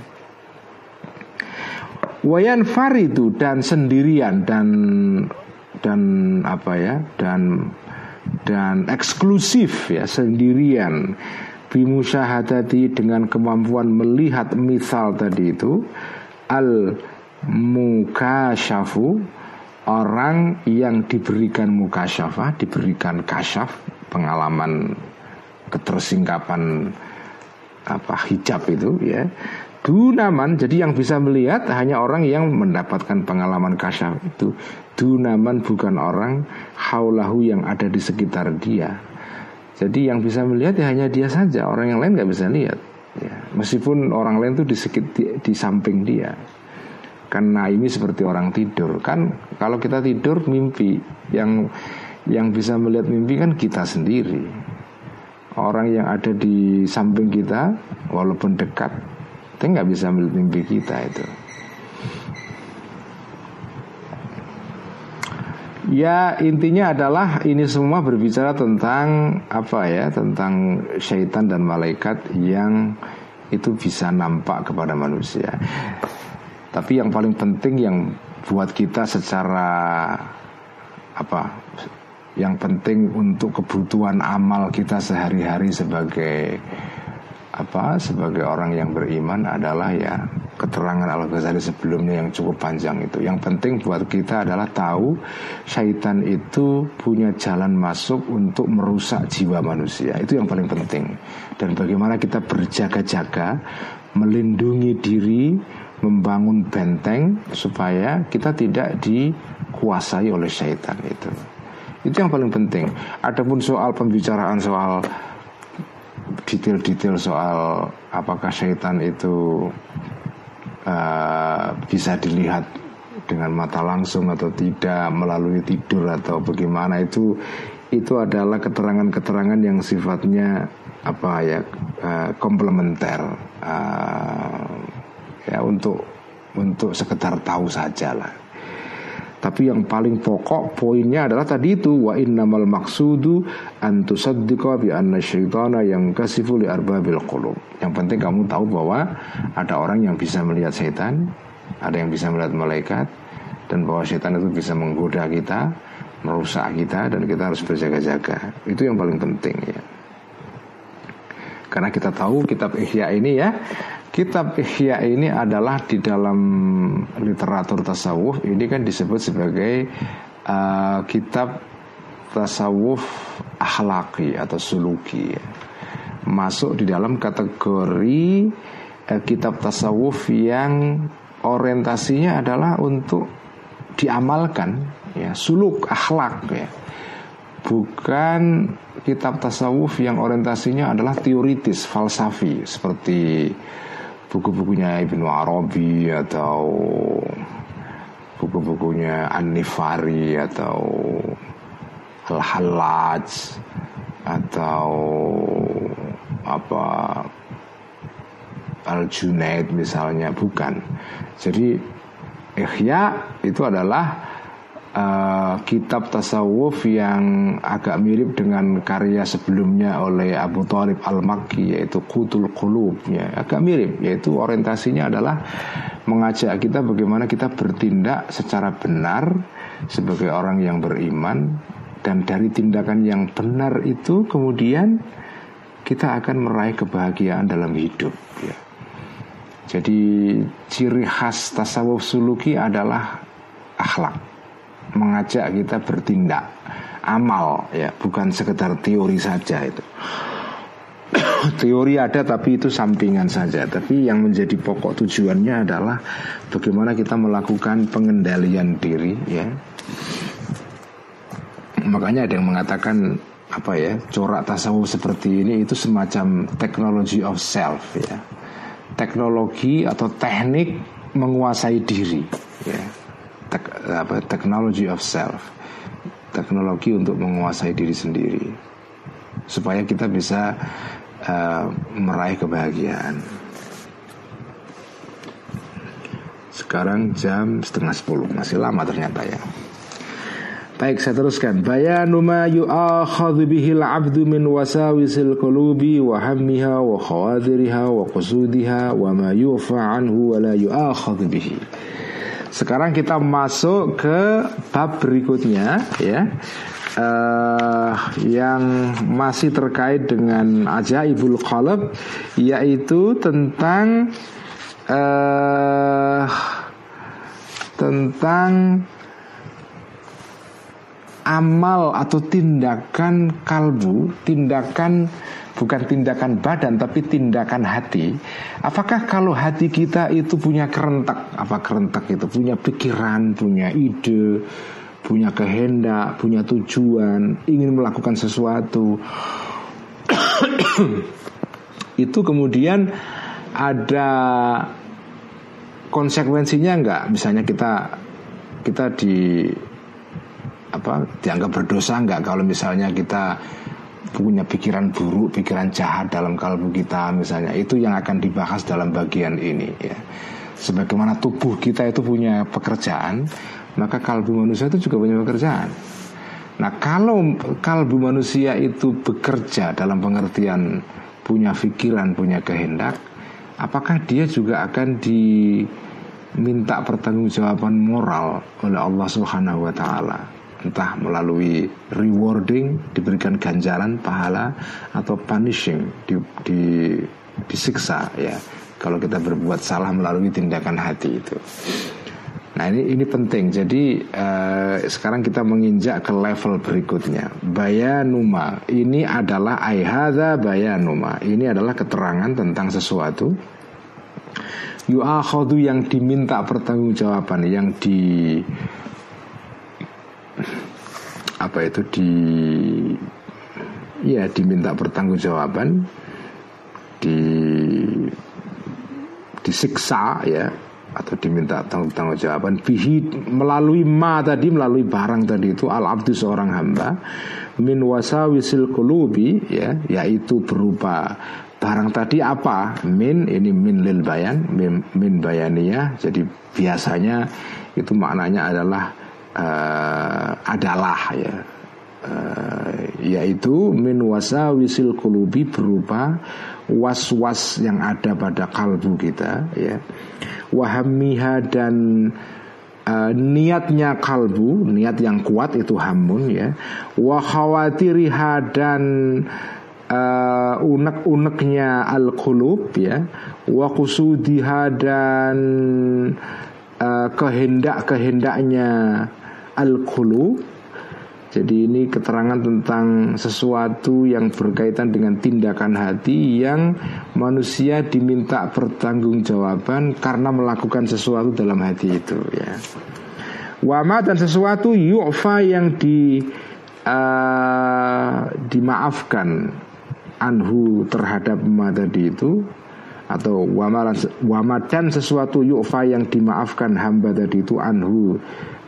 Wayan faridu dan sendirian dan dan apa ya dan dan eksklusif ya sendirian. Bimusyahadati dengan kemampuan melihat misal tadi itu. Al mukasyafu orang yang diberikan mukasyafa diberikan kasyaf pengalaman ketersingkapan apa hijab itu ya. Dunaman jadi yang bisa melihat hanya orang yang mendapatkan pengalaman kasyaf itu. Dunaman bukan orang haulahu yang ada di sekitar dia. Jadi yang bisa melihat ya hanya dia saja Orang yang lain nggak bisa lihat ya. Meskipun orang lain itu di, di, di samping dia Karena ini seperti orang tidur Kan kalau kita tidur mimpi Yang yang bisa melihat mimpi kan kita sendiri Orang yang ada di samping kita Walaupun dekat kita nggak bisa melihat mimpi kita itu. Ya intinya adalah ini semua berbicara tentang apa ya tentang syaitan dan malaikat yang itu bisa nampak kepada manusia. Tapi yang paling penting yang buat kita secara apa yang penting untuk kebutuhan amal kita sehari-hari sebagai apa sebagai orang yang beriman adalah ya keterangan Al Ghazali sebelumnya yang cukup panjang itu. Yang penting buat kita adalah tahu syaitan itu punya jalan masuk untuk merusak jiwa manusia. Itu yang paling penting. Dan bagaimana kita berjaga-jaga melindungi diri, membangun benteng supaya kita tidak dikuasai oleh syaitan itu. Itu yang paling penting. Adapun soal pembicaraan soal detail-detail soal apakah syaitan itu uh, bisa dilihat dengan mata langsung atau tidak melalui tidur atau bagaimana itu itu adalah keterangan-keterangan yang sifatnya apa ya uh, komplementer uh, ya untuk untuk sekedar tahu saja lah tapi yang paling pokok poinnya adalah tadi itu wa innamal maksudu an tusaddiqa bi anna syaitana yang kasifu li arbabil qulub. Yang penting kamu tahu bahwa ada orang yang bisa melihat setan, ada yang bisa melihat malaikat dan bahwa setan itu bisa menggoda kita, merusak kita dan kita harus berjaga-jaga. Itu yang paling penting ya. Karena kita tahu kitab Ihya ini ya Kitab Ihya ini adalah di dalam literatur tasawuf ini kan disebut sebagai uh, kitab tasawuf akhlaki atau suluki. Masuk di dalam kategori uh, kitab tasawuf yang orientasinya adalah untuk diamalkan ya suluk akhlak ya. Bukan kitab tasawuf yang orientasinya adalah teoritis falsafi seperti buku-bukunya Ibnu Arabi atau buku-bukunya An-Nifari atau Al-Hallaj atau apa Al-Junaid misalnya bukan. Jadi Ihya itu adalah uh, kitab tasawuf yang agak mirip dengan karya sebelumnya oleh Abu Talib Al-Makki yaitu Qutul Qulub ya, agak mirip yaitu orientasinya adalah mengajak kita bagaimana kita bertindak secara benar sebagai orang yang beriman dan dari tindakan yang benar itu kemudian kita akan meraih kebahagiaan dalam hidup ya. Jadi ciri khas tasawuf suluki adalah akhlak mengajak kita bertindak amal ya bukan sekedar teori saja itu. Teori ada tapi itu sampingan saja. Tapi yang menjadi pokok tujuannya adalah bagaimana kita melakukan pengendalian diri ya. Makanya ada yang mengatakan apa ya corak tasawuf seperti ini itu semacam teknologi of self ya. Teknologi atau teknik menguasai diri ya apa technology of self. Teknologi untuk menguasai diri sendiri. Supaya kita bisa uh, meraih kebahagiaan. Sekarang jam setengah sepuluh. Masih lama ternyata ya. Baik saya teruskan. Bayanu ma yu'akhadhu bihil abdu min wasawisil qulubi Wa hammiha wa khawadiriha wa qusudiha Wa ma yu'fa anhu wa la yu'akhadhu bihi Sekarang kita masuk ke bab berikutnya ya. Uh, Yang masih terkait dengan ajaibul qalb Yaitu tentang uh, Tentang amal atau tindakan kalbu, tindakan bukan tindakan badan tapi tindakan hati. Apakah kalau hati kita itu punya kerentak, apa kerentak itu punya pikiran, punya ide, punya kehendak, punya tujuan, ingin melakukan sesuatu. itu kemudian ada konsekuensinya enggak? Misalnya kita kita di apa dianggap berdosa nggak kalau misalnya kita punya pikiran buruk, pikiran jahat dalam kalbu kita misalnya itu yang akan dibahas dalam bagian ini ya. Sebagaimana tubuh kita itu punya pekerjaan, maka kalbu manusia itu juga punya pekerjaan. Nah, kalau kalbu manusia itu bekerja dalam pengertian punya pikiran, punya kehendak, apakah dia juga akan diminta pertanggungjawaban moral oleh Allah Subhanahu wa taala? Entah melalui rewarding diberikan ganjaran pahala atau punishing di, di disiksa ya kalau kita berbuat salah melalui tindakan hati itu. Nah ini ini penting. Jadi uh, sekarang kita menginjak ke level berikutnya. Bayanuma ini adalah aihada bayanuma. Ini adalah keterangan tentang sesuatu. Yu'akhadu yang diminta pertanggungjawaban yang di apa itu di ya diminta pertanggungjawaban di disiksa ya atau diminta tanggung tanggung jawaban. Bihi melalui ma tadi melalui barang tadi itu al abdu seorang hamba min wasawisil kulubi ya yaitu berupa barang tadi apa? Min ini min lil bayan min, min bayaniyah. Jadi biasanya itu maknanya adalah uh, adalah ya. Uh, yaitu min wisil kulubi berupa was-was yang ada pada kalbu kita ya. Wahamiha dan uh, niatnya kalbu niat yang kuat itu hamun ya. Wa khawatiriha dan uh, unek-uneknya al-qulub ya. Wa kusudiha dan uh, kehendak-kehendaknya al-qulub jadi ini keterangan tentang sesuatu yang berkaitan dengan tindakan hati yang manusia diminta pertanggungjawaban karena melakukan sesuatu dalam hati itu ya. Wama dan sesuatu yu'fa yang di uh, dimaafkan anhu terhadap ma tadi itu atau wama dan sesuatu yu'fa yang dimaafkan hamba tadi itu anhu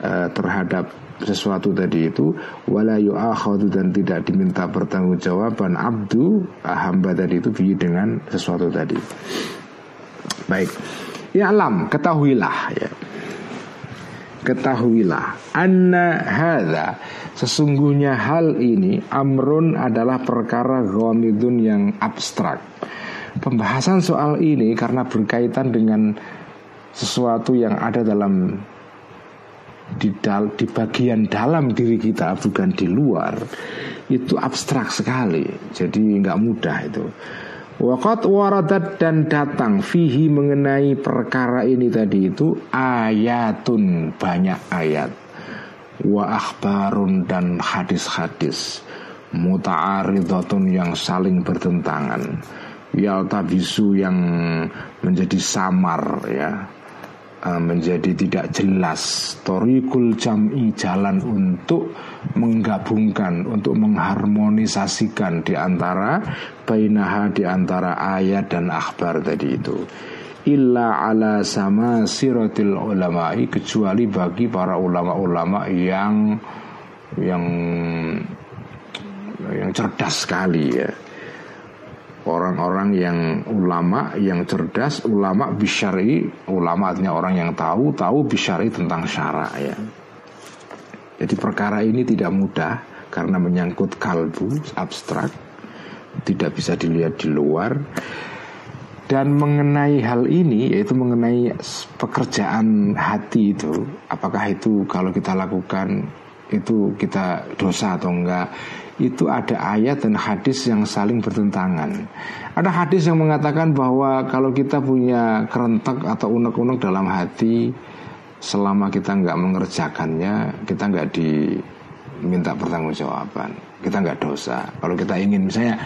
uh, terhadap sesuatu tadi itu wala yu'akhadhu dan tidak diminta pertanggungjawaban abdu ah, hamba tadi itu bi dengan sesuatu tadi. Baik. Ya alam, ketahuilah ya. Ketahuilah anna hadza sesungguhnya hal ini amrun adalah perkara ghamidun yang abstrak. Pembahasan soal ini karena berkaitan dengan sesuatu yang ada dalam di, dal, di bagian dalam diri kita bukan di luar itu abstrak sekali. Jadi nggak mudah itu. Wakat waradat dan datang fihi mengenai perkara ini tadi itu ayatun banyak ayat. Wa akhbarun dan hadis-hadis. Muta'aridatun yang saling bertentangan. Yaltabisu yang menjadi samar ya menjadi tidak jelas torikul jam'i jalan untuk menggabungkan untuk mengharmonisasikan di antara bainaha di antara ayat dan akhbar tadi itu. Illa ala sama siratil ulama'i kecuali bagi para ulama-ulama yang yang yang cerdas sekali ya orang-orang yang ulama yang cerdas ulama bisyari. Ulama artinya orang yang tahu tahu bisyari tentang syara ya. Jadi perkara ini tidak mudah karena menyangkut kalbu abstrak tidak bisa dilihat di luar. Dan mengenai hal ini yaitu mengenai pekerjaan hati itu apakah itu kalau kita lakukan itu kita dosa atau enggak itu ada ayat dan hadis yang saling bertentangan. Ada hadis yang mengatakan bahwa kalau kita punya kerentak atau unek-unek dalam hati selama kita enggak mengerjakannya, kita enggak diminta pertanggungjawaban, kita enggak dosa. Kalau kita ingin misalnya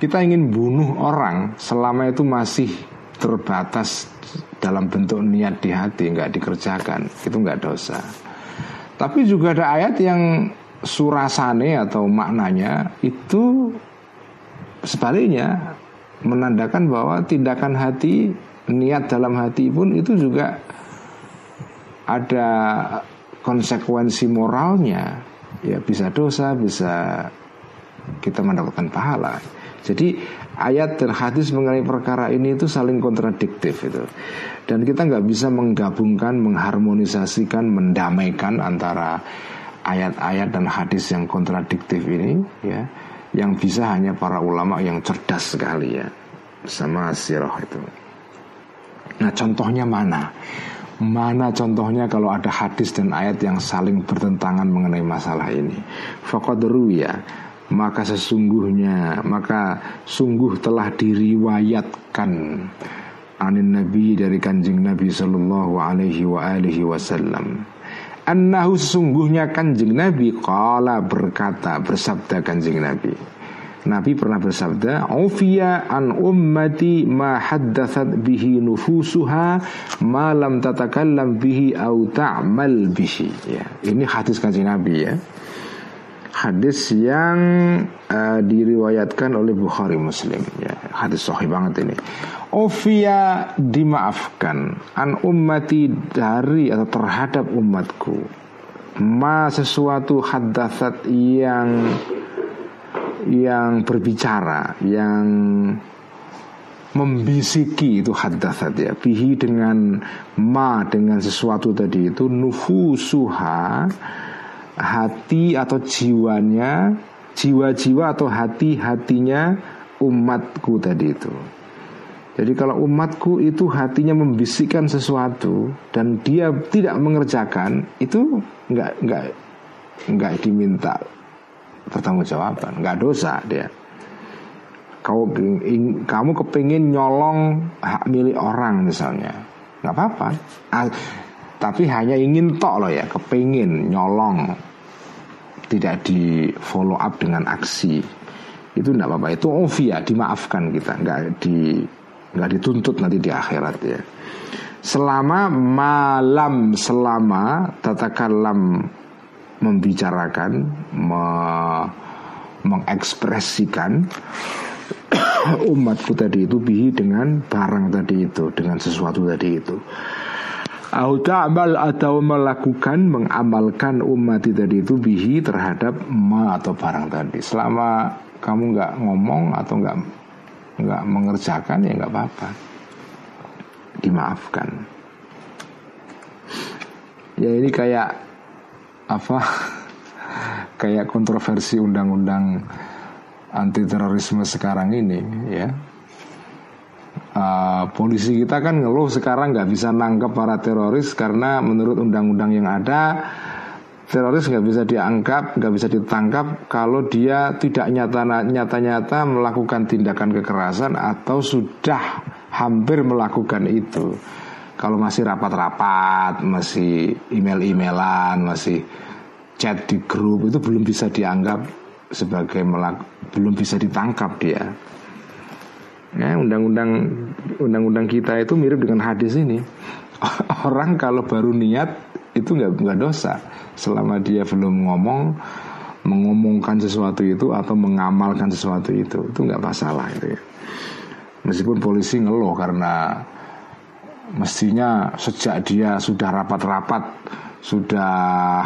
kita ingin bunuh orang selama itu masih terbatas dalam bentuk niat di hati enggak dikerjakan, itu enggak dosa. Tapi juga ada ayat yang surasane atau maknanya itu sebaliknya menandakan bahwa tindakan hati niat dalam hati pun itu juga ada konsekuensi moralnya. Ya bisa dosa bisa kita mendapatkan pahala. Jadi ayat dan hadis mengenai perkara ini itu saling kontradiktif itu. Dan kita nggak bisa menggabungkan mengharmonisasikan mendamaikan antara ayat-ayat dan hadis yang kontradiktif ini ya yang bisa hanya para ulama yang cerdas sekali ya sama sirah itu. Nah contohnya mana? Mana contohnya kalau ada hadis dan ayat yang saling bertentangan mengenai masalah ini? ya maka sesungguhnya maka sungguh telah diriwayatkan anin nabi dari kanjeng nabi sallallahu alaihi wa alihi wasallam Annahu sesungguhnya kanjeng Nabi Kala berkata bersabda kanjeng Nabi. Nabi pernah bersabda Ufiya an ummati ma haddathat bihi nufusuha Ma lam tatakallam bihi au ta'mal bihi. Ya, Ini hadis kanjeng Nabi ya. Hadis yang uh, diriwayatkan oleh Bukhari Muslim ya. Hadis sahih banget ini Ovia dimaafkan. An ummati dari atau terhadap umatku. Ma sesuatu hadatsat yang yang berbicara yang membisiki itu hadatsat ya. Bihi dengan ma dengan sesuatu tadi itu nufusuha hati atau jiwanya, jiwa-jiwa atau hati-hatinya umatku tadi itu. Jadi kalau umatku itu hatinya membisikkan sesuatu dan dia tidak mengerjakan, itu nggak nggak nggak diminta pertanggungjawaban, nggak dosa dia. Kau kamu kepingin nyolong hak milik orang misalnya, nggak apa-apa. Tapi hanya ingin tok loh ya kepingin nyolong tidak di follow up dengan aksi. Itu tidak apa-apa. Itu ovia dimaafkan kita nggak di nggak dituntut nanti di akhirat ya selama malam selama tatakalam membicarakan me, mengekspresikan umatku tadi itu bihi dengan barang tadi itu dengan sesuatu tadi itu Au ta'mal atau melakukan mengamalkan umat tadi itu bihi terhadap ma atau barang tadi. Selama kamu nggak ngomong atau nggak nggak mengerjakan ya nggak apa-apa, dimaafkan. Ya ini kayak apa? kayak kontroversi undang-undang anti terorisme sekarang ini ya uh, polisi kita kan ngeluh sekarang nggak bisa nangkep para teroris karena menurut undang-undang yang ada teroris nggak bisa dianggap nggak bisa ditangkap kalau dia tidak nyata-nyata melakukan tindakan kekerasan atau sudah hampir melakukan itu kalau masih rapat-rapat masih email-emailan masih chat di grup itu belum bisa dianggap sebagai melak belum bisa ditangkap dia Ya, undang-undang undang-undang kita itu mirip dengan hadis ini. Orang kalau baru niat itu nggak nggak dosa selama dia belum ngomong mengomongkan sesuatu itu atau mengamalkan sesuatu itu itu nggak masalah itu ya. Meskipun polisi ngeluh karena mestinya sejak dia sudah rapat-rapat sudah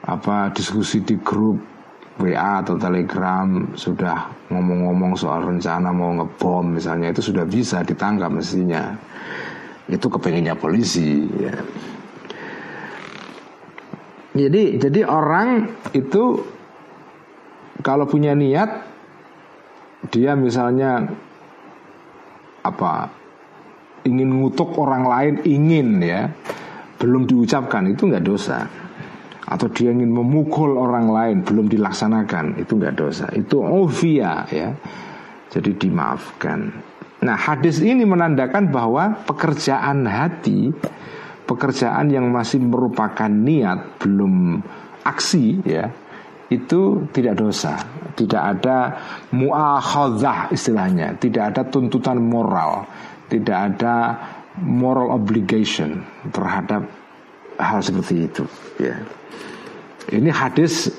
apa diskusi di grup WA atau Telegram sudah ngomong-ngomong soal rencana mau ngebom misalnya itu sudah bisa ditangkap mestinya itu kepengennya polisi ya. Jadi jadi orang itu kalau punya niat dia misalnya apa ingin ngutuk orang lain ingin ya belum diucapkan itu nggak dosa. Atau dia ingin memukul orang lain belum dilaksanakan itu nggak dosa. Itu ovia ya. Jadi dimaafkan. Nah hadis ini menandakan bahwa pekerjaan hati pekerjaan yang masih merupakan niat belum aksi ya itu tidak dosa, tidak ada muakhadzah istilahnya, tidak ada tuntutan moral, tidak ada moral obligation terhadap hal seperti itu ya. Ini hadis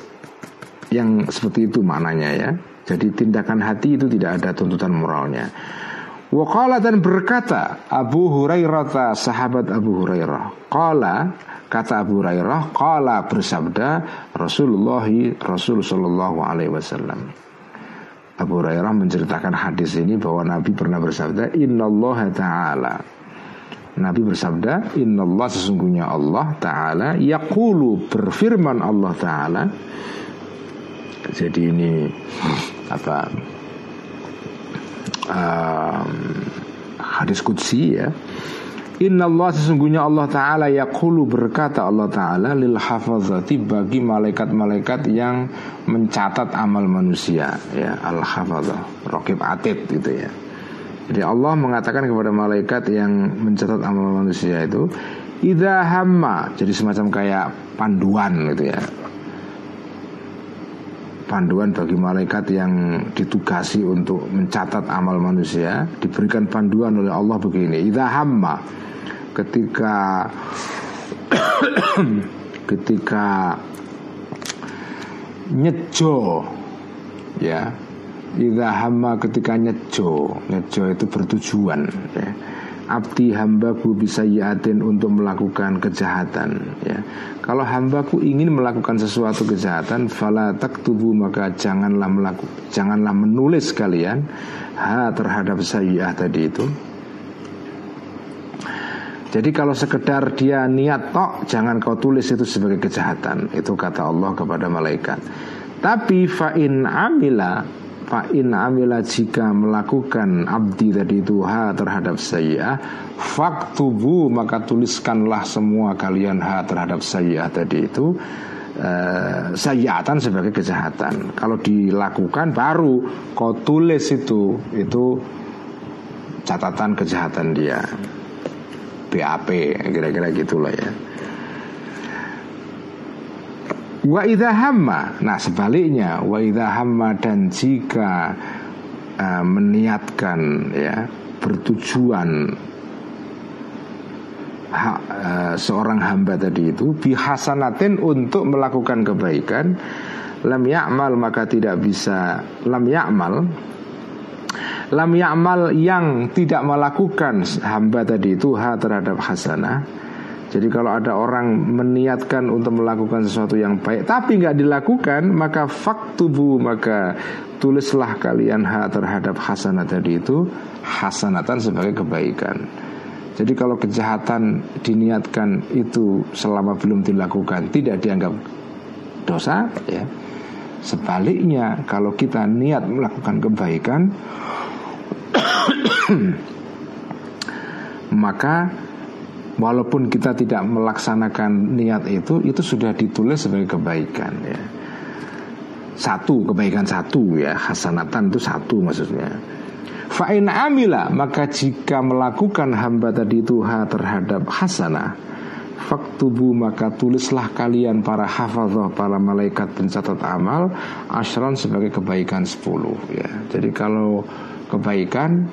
yang seperti itu maknanya ya. Jadi tindakan hati itu tidak ada tuntutan moralnya. Wakala dan berkata Abu Hurairah sahabat Abu Hurairah. Kala kata Abu Hurairah. Kala bersabda Rasulullah Rasul Shallallahu Alaihi Wasallam. Abu Hurairah menceritakan hadis ini bahwa Nabi pernah bersabda Inna Allah Taala Nabi bersabda Inna Allah sesungguhnya Allah Ta'ala Yaqulu berfirman Allah Ta'ala Jadi ini Apa um, hadis kudsi ya. Inna Allah sesungguhnya Allah Ta'ala Yaqulu berkata Allah Ta'ala Lil hafazati bagi malaikat-malaikat yang Mencatat amal manusia ya. Al hafazah Rokib atid gitu ya. Jadi Allah mengatakan kepada malaikat Yang mencatat amal manusia itu Ida hamma Jadi semacam kayak panduan gitu ya panduan bagi malaikat yang ditugasi untuk mencatat amal manusia diberikan panduan oleh Allah begini. Idza hamma ketika ketika nyejo ya. Idza hamma ketika nyejo nyejo itu bertujuan ya abdi hambaku bisa yatin untuk melakukan kejahatan ya. Kalau hambaku ingin melakukan sesuatu kejahatan fala tubuh maka janganlah melaku, janganlah menulis kalian ha terhadap sayyi'ah tadi itu. Jadi kalau sekedar dia niat tok jangan kau tulis itu sebagai kejahatan. Itu kata Allah kepada malaikat. Tapi fa'in amila Fa in amila jika melakukan abdi tadi itu ha terhadap saya Faktubu maka tuliskanlah semua kalian ha terhadap saya tadi itu uh, Sayatan sebagai kejahatan. Kalau dilakukan baru kau tulis itu Itu catatan kejahatan dia. BAP kira-kira gitulah ya Wa idha hamma. Nah sebaliknya Wa idha hamma dan jika uh, Meniatkan ya Bertujuan ha, uh, Seorang hamba tadi itu Bihasanatin untuk melakukan kebaikan Lam ya'mal maka tidak bisa Lam ya'mal Lam ya'mal yang tidak melakukan hamba tadi itu ha terhadap hasanah jadi kalau ada orang meniatkan untuk melakukan sesuatu yang baik tapi nggak dilakukan, maka faktubu maka tulislah kalian ha terhadap hasanat tadi itu hasanatan sebagai kebaikan. Jadi kalau kejahatan diniatkan itu selama belum dilakukan tidak dianggap dosa, ya. Sebaliknya kalau kita niat melakukan kebaikan maka walaupun kita tidak melaksanakan niat itu itu sudah ditulis sebagai kebaikan ya. Satu kebaikan satu ya. Hasanatan itu satu maksudnya. Fa'in amila maka jika melakukan hamba tadi itu ha terhadap hasanah faktubu maka tulislah kalian para hafazah para malaikat pencatat amal ashron sebagai kebaikan sepuluh ya. Jadi kalau kebaikan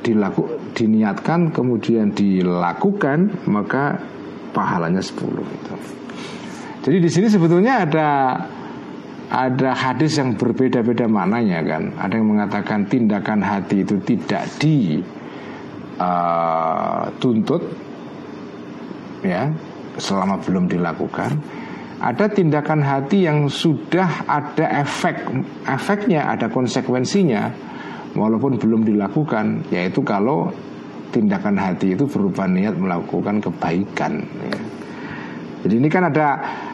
dilaku diniatkan kemudian dilakukan maka pahalanya 10 itu. Jadi di sini sebetulnya ada ada hadis yang berbeda-beda maknanya kan. Ada yang mengatakan tindakan hati itu tidak di uh, tuntut ya selama belum dilakukan ada tindakan hati yang sudah ada efek efeknya ada konsekuensinya walaupun belum dilakukan yaitu kalau tindakan hati itu berupa niat melakukan kebaikan ya. jadi ini kan ada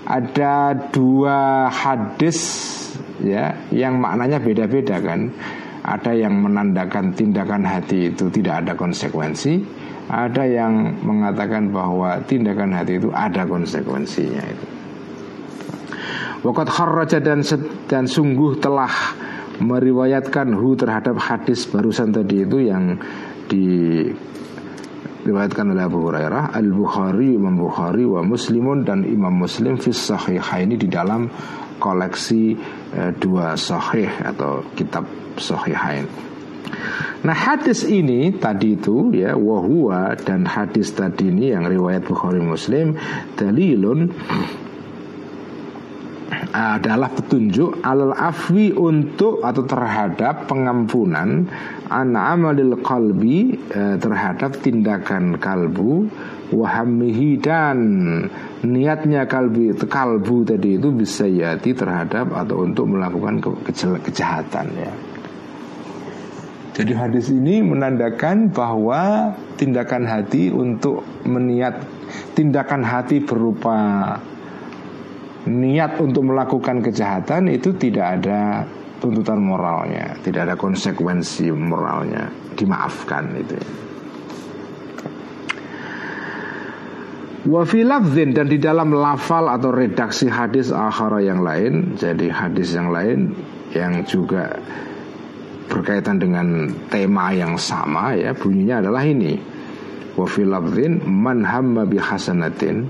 ada dua hadis ya yang maknanya beda-beda kan ada yang menandakan tindakan hati itu tidak ada konsekuensi, ada yang mengatakan bahwa tindakan hati itu ada konsekuensinya itu. Wakat kharraja dan dan sungguh telah meriwayatkan hu terhadap hadis barusan tadi itu yang di diriwayatkan oleh Abu Hurairah Al Bukhari Imam Bukhari wa Muslimun dan Imam Muslim fi sahihaini di dalam koleksi eh, dua sahih atau kitab sahihain. Nah hadis ini tadi itu ya wahua dan hadis tadi ini yang riwayat Bukhari Muslim dalilun adalah petunjuk alal afwi untuk atau terhadap pengampunan an amalil qalbi eh, terhadap tindakan kalbu wahamihi dan niatnya kalbu kalbu tadi itu bisa yati terhadap atau untuk melakukan ke, kejahatan ya. Jadi hadis ini menandakan bahwa tindakan hati untuk meniat tindakan hati berupa niat untuk melakukan kejahatan itu tidak ada tuntutan moralnya, tidak ada konsekuensi moralnya, dimaafkan itu. Wafi lafzin dan di dalam lafal atau redaksi hadis akhara yang lain Jadi hadis yang lain yang juga berkaitan dengan tema yang sama ya bunyinya adalah ini wa fil man hamma bi hasanatin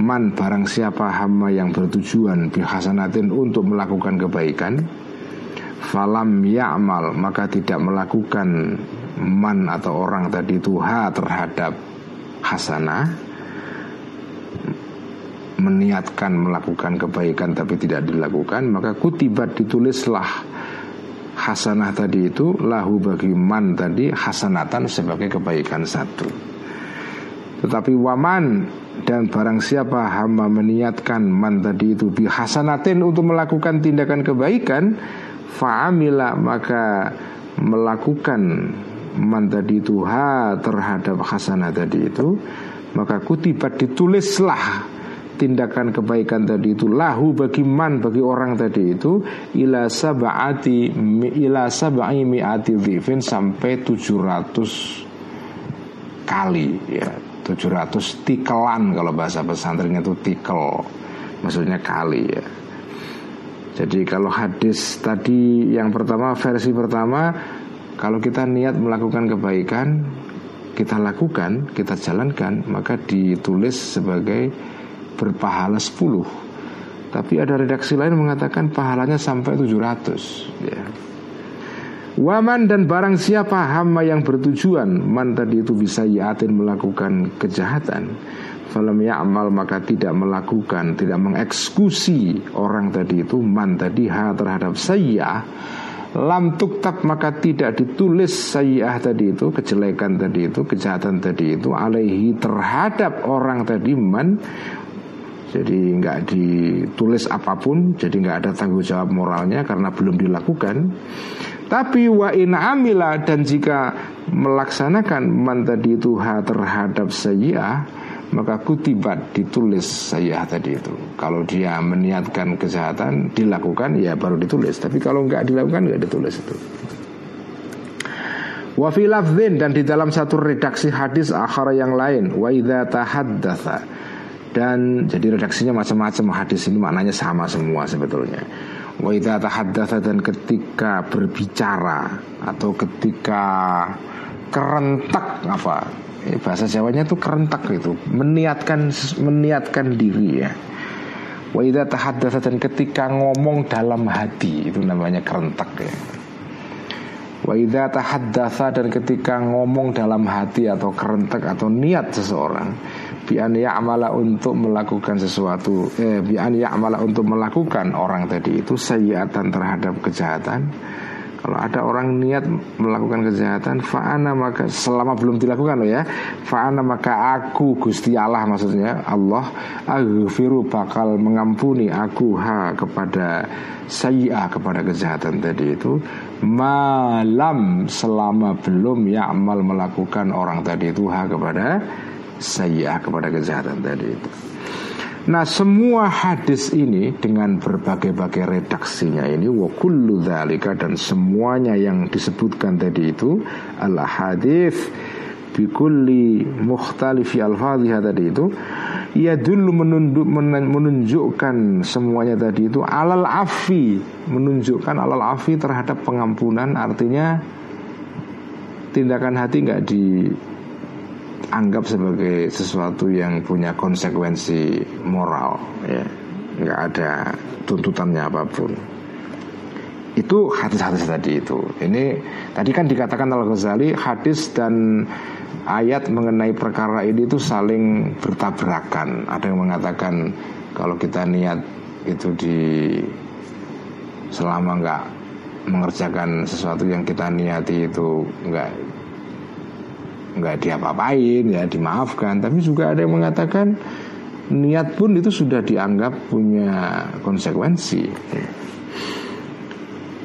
man barang siapa hamba yang bertujuan bi hasanatin untuk melakukan kebaikan falam ya'mal maka tidak melakukan man atau orang tadi itu ha terhadap hasanah meniatkan melakukan kebaikan tapi tidak dilakukan maka kutibat ditulislah hasanah tadi itu lahu bagi man tadi hasanatan sebagai kebaikan satu. Tetapi waman dan barang siapa hamba meniatkan man tadi itu bi hasanatin untuk melakukan tindakan kebaikan fa'amila maka melakukan man tadi itu ha terhadap hasanah tadi itu maka kutibat ditulislah tindakan kebaikan tadi itu lahu bagi man bagi orang tadi itu ila sab'ati ila sab'i mi'ati sampai 700 kali ya 700 tikelan kalau bahasa pesantrennya itu tikel. Maksudnya kali ya. Jadi kalau hadis tadi yang pertama versi pertama kalau kita niat melakukan kebaikan kita lakukan, kita jalankan, maka ditulis sebagai berpahala 10 Tapi ada redaksi lain mengatakan pahalanya sampai 700 ya. Waman dan barang siapa hamba yang bertujuan Man tadi itu bisa yatin melakukan kejahatan. Falam ya'mal maka tidak melakukan Tidak mengeksekusi orang tadi itu Man tadi ha terhadap saya Lam tuktab maka tidak ditulis sayyah tadi itu Kejelekan tadi itu Kejahatan tadi itu Alaihi terhadap orang tadi man. Jadi nggak ditulis apa pun, jadi nggak ada tanggung jawab moralnya karena belum dilakukan. Tapi wa in amila dan jika melaksanakan man tadi itu ha terhadap saya maka kutibat ditulis saya tadi itu. Kalau dia meniatkan kejahatan dilakukan ya baru ditulis. Tapi kalau nggak dilakukan nggak ditulis itu. Wa fi dan di dalam satu redaksi hadis akhara yang lain wa idza dan jadi redaksinya macam-macam hadis ini maknanya sama semua sebetulnya. Wa idza dan ketika berbicara atau ketika kerentak apa? Eh, bahasa Jawanya itu kerentak itu, meniatkan meniatkan diri ya. Wa idza dan ketika ngomong dalam hati itu namanya kerentak ya. Wa idza tahaddatsa dan ketika ngomong dalam hati atau kerentak atau niat seseorang bi'an ya'mala untuk melakukan sesuatu eh, bi'an ya'mala untuk melakukan orang tadi itu sayyatan terhadap kejahatan. Kalau ada orang niat melakukan kejahatan, fa'ana maka selama belum dilakukan loh ya, fa'ana maka aku Gusti Allah maksudnya Allah aghfiru bakal mengampuni aku ha kepada sayyah kepada kejahatan tadi itu. Malam selama belum ya'mal melakukan orang tadi itu ha kepada sayyah kepada kejahatan tadi itu. Nah semua hadis ini dengan berbagai-bagai redaksinya ini wa dan semuanya yang disebutkan tadi itu al hadis bikulli mukhtalifi al-fadhiha tadi itu ia dulu menunduk, menunjukkan semuanya tadi itu alal afi menunjukkan alal afi terhadap pengampunan artinya tindakan hati nggak di anggap sebagai sesuatu yang punya konsekuensi moral ya. Nggak ada tuntutannya apa pun. Itu hadis-hadis tadi itu. Ini tadi kan dikatakan al Ghazali hadis dan ayat mengenai perkara ini itu saling bertabrakan. Ada yang mengatakan kalau kita niat itu di selama nggak mengerjakan sesuatu yang kita niati itu nggak nggak diapa-apain ya dimaafkan. Tapi juga ada yang mengatakan niat pun itu sudah dianggap punya konsekuensi.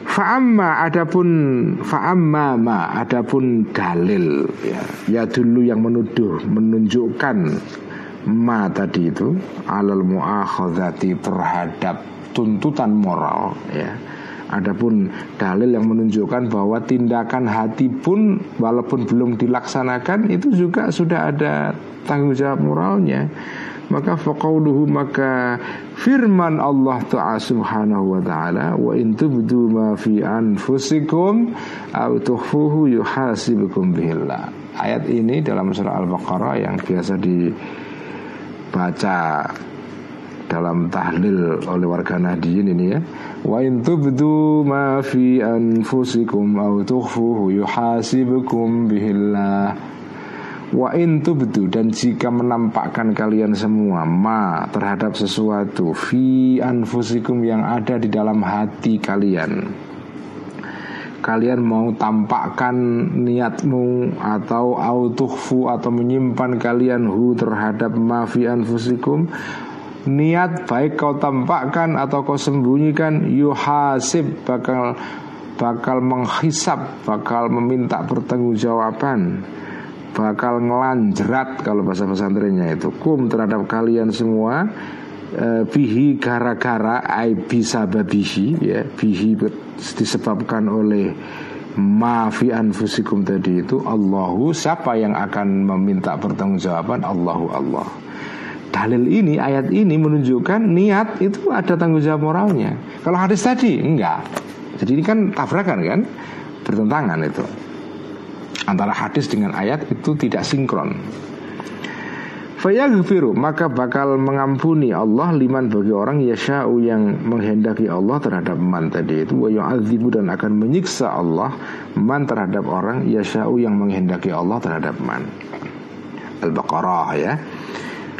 Fa'amma adapun fa'amma ma adapun dalil ya, ya dulu yang menuduh menunjukkan ma tadi itu alal muakhadzati terhadap tuntutan moral ya Adapun dalil yang menunjukkan bahwa tindakan hati pun walaupun belum dilaksanakan itu juga sudah ada tanggung jawab moralnya. Maka faqauluhu maka firman Allah Ta'ala subhanahu wa ta'ala wa in tubdu ma fi anfusikum aw tukhfuhu yuhasibukum bihillah. Ayat ini dalam surah Al-Baqarah yang biasa dibaca dalam tahlil oleh warga Nahdiyin ini ya. Wa in tubdu ma fi anfusikum aw tukhfuhu yuhasibukum bihillah. Wa in tubdu dan jika menampakkan kalian semua ma terhadap sesuatu fi anfusikum yang ada di dalam hati kalian kalian mau tampakkan niatmu atau autuhfu atau menyimpan kalian hu terhadap mafi anfusikum niat baik kau tampakkan atau kau sembunyikan yuhasib bakal bakal menghisap bakal meminta pertanggungjawaban bakal ngelanjerat kalau bahasa pesantrennya itu. Kum terhadap kalian semua e, bihi gara-gara bisa babihi ya bihi disebabkan oleh maafi anfusikum tadi itu Allahu siapa yang akan meminta pertanggungjawaban? Allahu Allah dalil ini, ayat ini menunjukkan niat itu ada tanggung jawab moralnya. Kalau hadis tadi enggak. Jadi ini kan tabrakan kan, bertentangan itu. Antara hadis dengan ayat itu tidak sinkron. Fayaghfiru maka bakal mengampuni Allah liman bagi orang yasha'u yang menghendaki Allah terhadap man tadi itu wa yu'adzibu dan akan menyiksa Allah man terhadap orang yasha'u yang menghendaki Allah terhadap man. Al-Baqarah ya.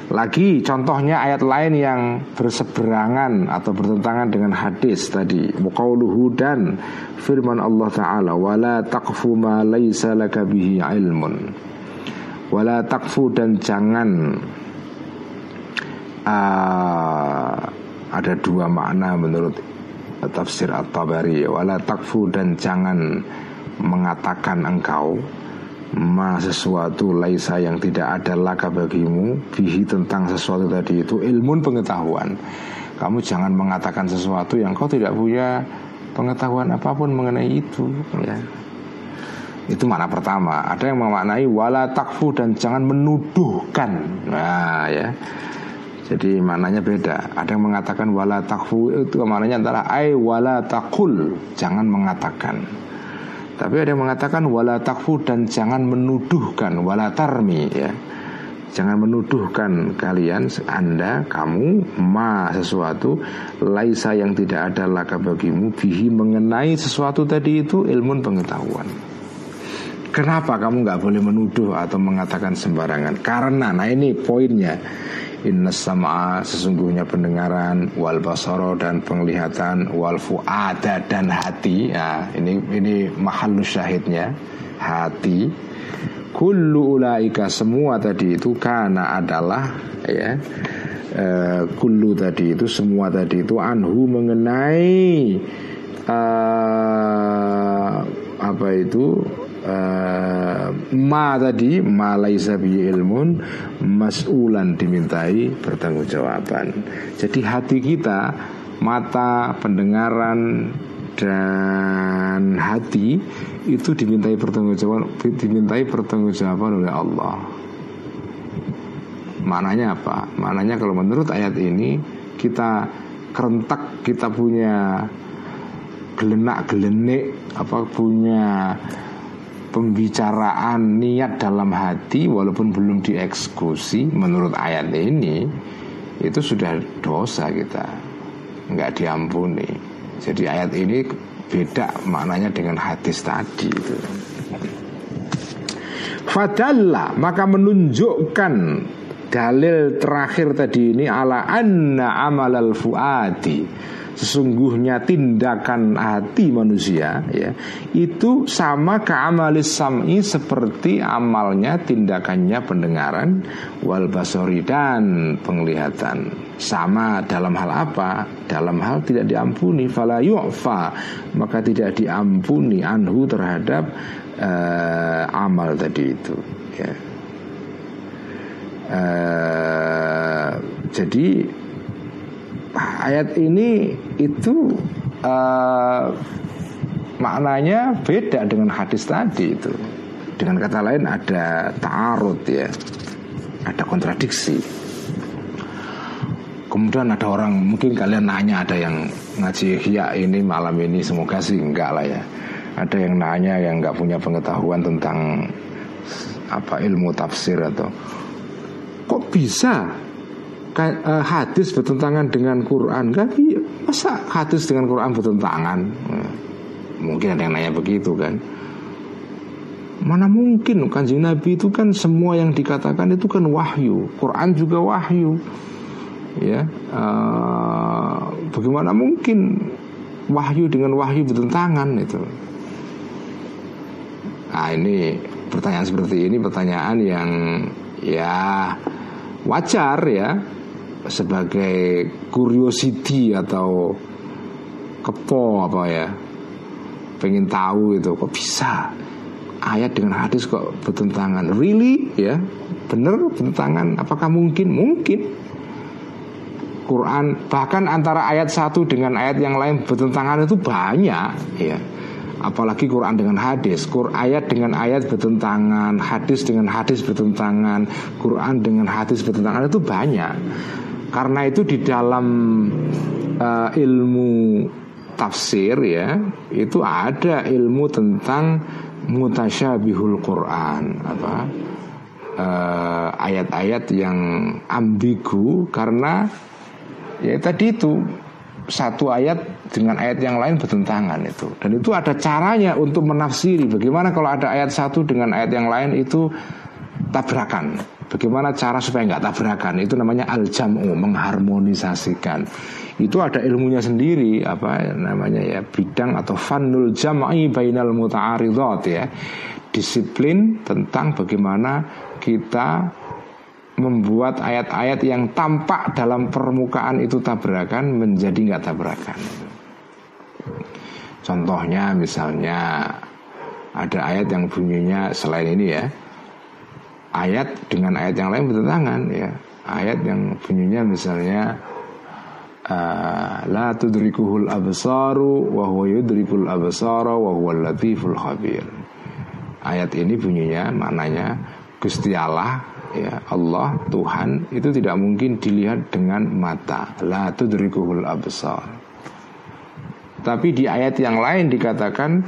Lagi contohnya ayat lain yang berseberangan atau bertentangan dengan hadis tadi. Muqauluhu dan firman Allah Ta'ala wala taqfu ma laysa laka bihi ilmun. Wala taqfu dan jangan uh, ada dua makna menurut tafsir At-Tabari wala taqfu dan jangan mengatakan engkau ma sesuatu laisa yang tidak ada laka bagimu bihi tentang sesuatu tadi itu ilmu pengetahuan. Kamu jangan mengatakan sesuatu yang kau tidak punya pengetahuan apa pun mengenai itu. Ya. Itu mana pertama. Ada yang memaknai wala takfu dan jangan menuduhkan. Nah ya. Jadi maknanya beda. Ada yang mengatakan wala takfu itu maknanya antara ai wala takul. Jangan mengatakan tapi ada yang mengatakan wala takfu dan jangan menuduhkan wala tarmi ya. Jangan menuduhkan kalian Anda, kamu Ma sesuatu Laisa yang tidak ada laka bagimu. Bihi mengenai sesuatu tadi itu Ilmu pengetahuan. Kenapa kamu nggak boleh menuduh Atau mengatakan sembarangan? Karena, nah ini poinnya inna sam'a sesungguhnya pendengaran wal basara dan penglihatan wal fuada dan hati. Ya ini ini mahallus syahidnya. Hati. Kullu ulaika semua tadi itu karena adalah ya uh, kullu tadi itu semua tadi itu anhu mengenai uh, apa itu uh, ma tadi ma laisa bi ilmun mas'ulan dimintai pertanggungjawaban. Jadi hati kita mata, pendengaran dan hati itu dimintai pertanggungjawaban dimintai pertanggungjawaban oleh Allah. Mananya apa? Mananya kalau menurut ayat ini kita kerentak kita punya gelenak gelenik apa punya pembicaraan niat dalam hati walaupun belum dieksekusi menurut ayat ini itu sudah dosa kita. Nggak diampuni. Jadi ayat ini beda maknanya dengan hadis tadi itu. Fadalla maka menunjukkan dalil terakhir tadi ini ala anna amal al fuadi sesungguhnya tindakan hati manusia ya itu sama ke amalis sam'i seperti amalnya tindakannya pendengaran wal basori dan penglihatan. Sama dalam hal apa? Dalam hal tidak diampuni fala yu'fa. Maka tidak diampuni anhu terhadap uh, amal tadi itu ya. Uh, jadi ayat ini itu uh, maknanya beda dengan hadis tadi itu. Dengan kata lain ada ta'arud ya. Ada kontradiksi. Kemudian ada orang mungkin kalian nanya ada yang ngaji ya ini malam ini semoga sih enggak lah ya. Ada yang nanya yang enggak punya pengetahuan tentang apa ilmu tafsir atau kok bisa uh, hadis bertentangan dengan Quran. Kan masa hadis dengan Quran bertentangan? Uh, mungkin ada yang nanya begitu kan? Mana mungkin kanjeng Nabi itu kan semua yang dikatakan itu kan wahyu. Quran juga wahyu. Ya uh, bagaimana mungkin wahyu dengan wahyu bertentangan itu? Nah ini pertanyaan seperti ini pertanyaan yang ya wajar ya sebagai curiosity atau kepo apa ya? Pengen tahu itu kok bisa? Ayat dengan hadis kok bertentangan. Really? Ya benar bertentangan? Apakah mungkin? Mungkin. Quran bahkan antara ayat satu dengan ayat yang lain bertentangan itu banyak ya. Apalagi Quran dengan hadis. Quran ayat dengan ayat bertentangan hadis dengan hadis bertentangan Quran dengan hadis bertentangan itu banyak karena itu di dalam uh, ilmu tafsir ya itu ada ilmu tentang mutasyabihul Quran apa uh, ayat-ayat yang ambigu karena ya tadi itu satu ayat dengan ayat yang lain bertentangan itu. Dan itu ada caranya untuk menafsiri. Bagaimana kalau ada ayat satu dengan ayat yang lain itu tabrakan Bagaimana cara supaya nggak tabrakan? Itu namanya al-jam'u, mengharmonisasikan. Itu ada ilmunya sendiri, apa namanya ya, bidang atau fanul jam'i bainal muta'aridat ya. Disiplin tentang bagaimana kita membuat ayat-ayat yang tampak dalam permukaan itu tabrakan menjadi nggak tabrakan. Contohnya misalnya ada ayat yang bunyinya selain ini ya ayat dengan ayat yang lain bertentangan ya. Ayat yang bunyinya misalnya uh, la tudrikuhul absaru wa huwa yudrikul absara wa huwal latiful khabir. Ayat ini bunyinya maknanya Gusti Allah ya Allah Tuhan itu tidak mungkin dilihat dengan mata. La tudrikuhul absar. Tapi di ayat yang lain dikatakan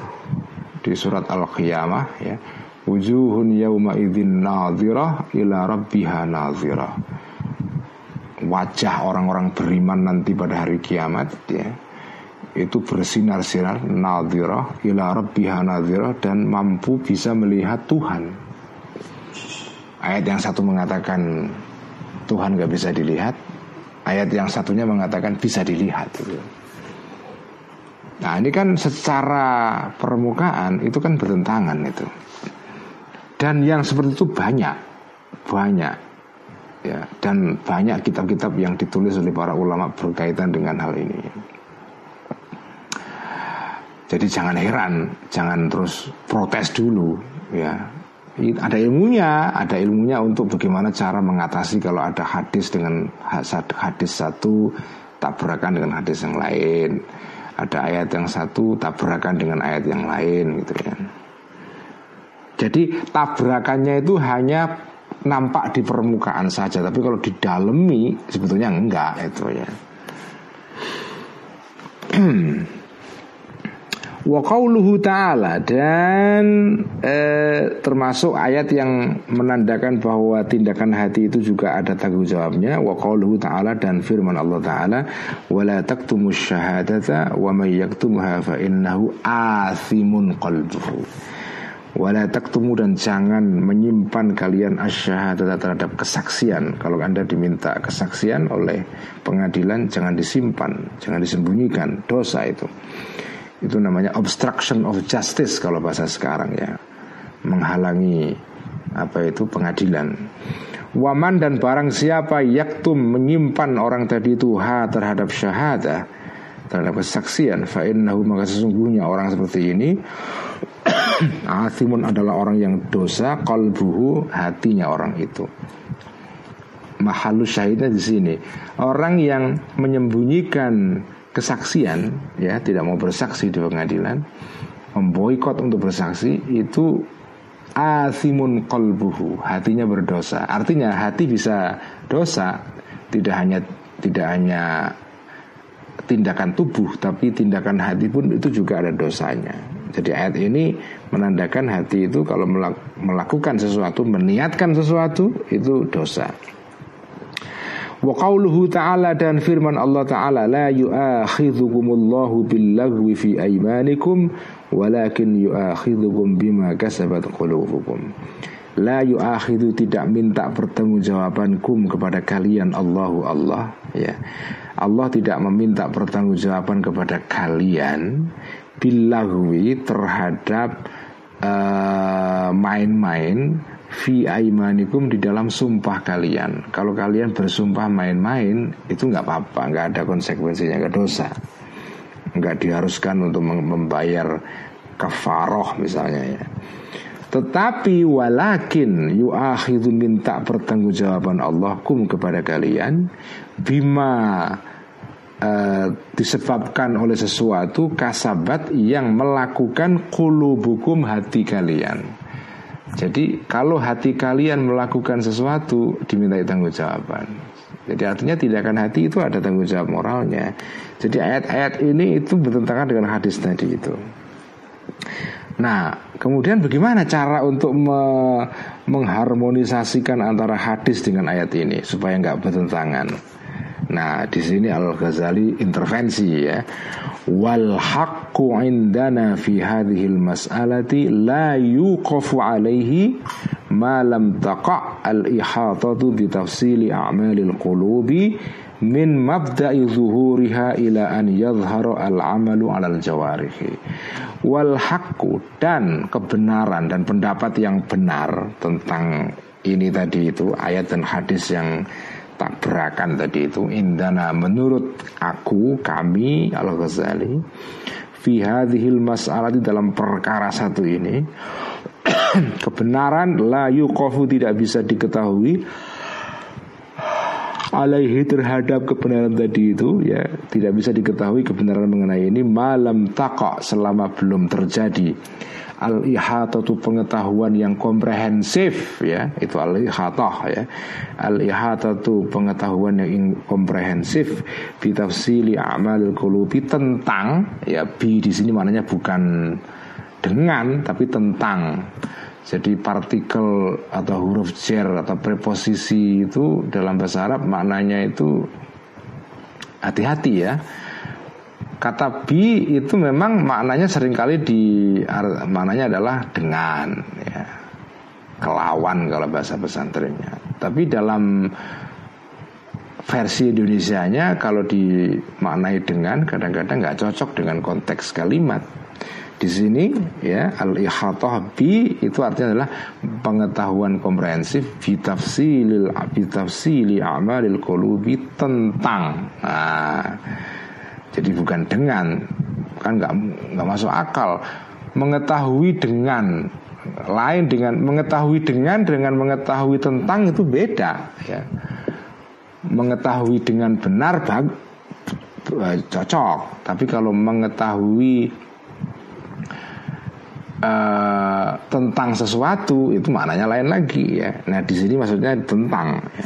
di surat Al-Qiyamah ya Wujuhun yawma idzin nadhirah ila rabbiha nadhirah. Wajah orang-orang beriman nanti pada hari kiamat ya itu bersinar-sinar nadhirah ila rabbiha nadhirah dan mampu bisa melihat Tuhan. Ayat yang satu mengatakan Tuhan nggak bisa dilihat ayat yang satunya mengatakan bisa dilihat. Nah ini kan secara permukaan itu kan bertentangan itu Dan yang seperti itu banyak. Banyak. Ya Dan banyak kitab-kitab yang ditulis oleh para ulama berkaitan dengan hal ini. Jadi jangan heran Jangan terus protes dulu ya. Ada ilmunya, ada ilmunya untuk bagaimana cara mengatasi kalau ada hadis dengan hadis satu tabrakan dengan hadis yang lain. Ada ayat yang satu tabrakan dengan ayat yang lain gitu ya. Jadi tabrakannya itu hanya nampak di permukaan saja, tapi kalau didalami sebetulnya enggak itu ya. Wa qawluhu ta'ala dan eh, termasuk ayat yang menandakan bahwa tindakan hati itu juga ada tanggung jawabnya. Wa qawluhu ta'ala dan firman Allah taala wala taktumus syahadata wa may yaktumha fa innahu athimun qalbuhu wala taktumu dan jangan menyimpan kalian asyhadata terhadap kesaksian. Kalau Anda diminta kesaksian oleh pengadilan jangan disimpan jangan disembunyikan. Dosa itu. Itu namanya obstruction of justice kalau bahasa sekarang ya. Menghalangi apa itu pengadilan. Waman dan barang siapa yaktum menyimpan orang tadi itu ha terhadap syahadah terhadap kesaksian fa innahu maka sesungguhnya orang seperti ini Athimun adalah orang yang dosa Kalbuhu hatinya orang itu. Mahalus syahidnya di sini. Orang yang menyembunyikan kesaksian ya tidak mau bersaksi di pengadilan memboikot untuk bersaksi itu asimun kolbuhu hatinya berdosa. Artinya hati bisa dosa tidak hanya tidak hanya tindakan tubuh tapi tindakan hati pun itu juga ada dosanya. Jadi ayat ini menandakan hati itu kalau melakukan sesuatu meniatkan sesuatu itu dosa Wa qawluhu ta'ala dan firman Allah ta'ala La yu'akhidhukumullahu billagwi fi aymanikum Walakin yu'akhidhukum bima kasabat qulubukum La yu'akhidhu tidak minta pertanggungjawabankum kepada kalian Allahu Allah ya. Allah tidak meminta pertanggungjawaban kepada kalian Billagwi terhadap uh, main-main fi aimanikum di dalam sumpah kalian. Kalau kalian bersumpah main-main itu nggak apa-apa, nggak ada konsekuensinya, nggak dosa, nggak diharuskan untuk membayar kafaroh misalnya ya. Tetapi walakin yu'akhidhu minta pertanggungjawaban Allah kum kepada kalian bima uh, disebabkan oleh sesuatu kasabat yang melakukan kulubukum hati kalian jadi kalau hati kalian melakukan sesuatu dimintai tanggung jawaban. Jadi artinya tindakan hati itu ada tanggung jawab moralnya. Jadi ayat-ayat ini itu bertentangan dengan hadis tadi itu. Nah, kemudian bagaimana cara untuk me mengharmonisasikan antara hadis dengan ayat ini supaya nggak bertentangan? Nah, di sini Al Ghazali intervensi ya. Wal haqqu indana fi hadhil mas'alati la yuqafu alaihi ma lam taqa' al ihatatu bi tafsili a'malil qulubi min mabda'i zuhuriha ila an yadhhara al amalu alal jawarihi wal haqqu dan kebenaran dan pendapat yang benar tentang ini tadi itu ayat dan hadis yang tabrakan tadi itu. Indana menurut aku kami Al Ghazali fi hadhil mas'alah di dalam perkara satu ini kebenaran la yuqafu tidak bisa diketahui alaihi terhadap kebenaran tadi itu ya tidak bisa diketahui kebenaran mengenai ini malam takok selama belum terjadi al ihatatu pengetahuan yang komprehensif ya. Itu al ihatah ya. Al ihatatu pengetahuan yang komprehensif bitafsili amal qulubi tentang ya bi di sini maknanya bukan dengan tapi tentang. Jadi partikel atau huruf jer atau preposisi itu dalam bahasa Arab maknanya itu hati-hati ya Kata bi itu memang maknanya sering kali di maknanya adalah dengan ya, kelawan kalau bahasa pesantrennya. Tapi dalam versi Indonesianya kalau dimaknai dengan kadang-kadang nggak cocok dengan konteks kalimat. Di sini ya al ihatah bi itu artinya adalah pengetahuan komprehensif bitafsilil bitafsili amalil qulubi tentang. Nah, jadi bukan dengan kan nggak nggak masuk akal. Mengetahui dengan lain dengan mengetahui dengan dengan mengetahui tentang itu beda ya. Mengetahui dengan benar bag, eh, cocok. Tapi kalau mengetahui uh, tentang sesuatu itu maknanya lain lagi ya. Nah di sini maksudnya tentang ya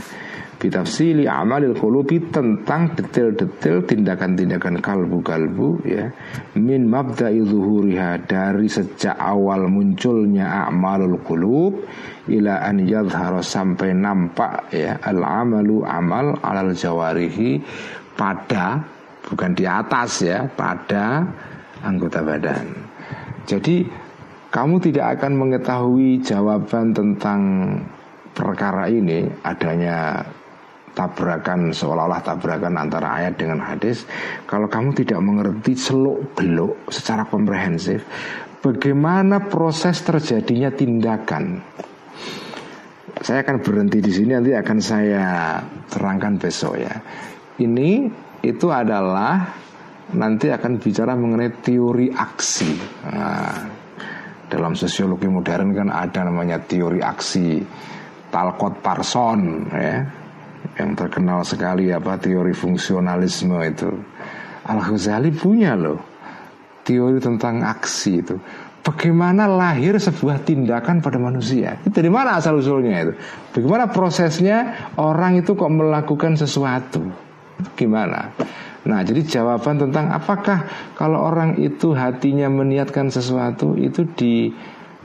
bitafsili amalil qulubi tentang detail-detail tindakan-tindakan kalbu-kalbu ya. Min mabda'i zuhuriha dari sejak awal munculnya amalul qulub ila an yadhhara sampai nampak ya al amalu amal alal jawarihi pada bukan di atas ya pada anggota badan. Jadi kamu tidak akan mengetahui jawaban tentang perkara ini adanya tabrakan seolah-olah tabrakan antara ayat dengan hadis kalau kamu tidak mengerti seluk beluk secara komprehensif bagaimana proses terjadinya tindakan? Saya akan berhenti di sini nanti akan saya terangkan besok ya. Ini itu adalah nanti akan bicara mengenai teori aksi. Nah, dalam sosiologi modern kan ada namanya teori aksi Talcott Parson ya yang terkenal sekali apa teori fungsionalisme itu. Al Ghazali punya loh teori tentang aksi itu. Bagaimana lahir sebuah tindakan pada manusia? Itu dari mana asal usulnya itu? Bagaimana prosesnya orang itu kok melakukan sesuatu? Gimana? Nah jadi jawaban tentang apakah kalau orang itu hatinya meniatkan sesuatu itu di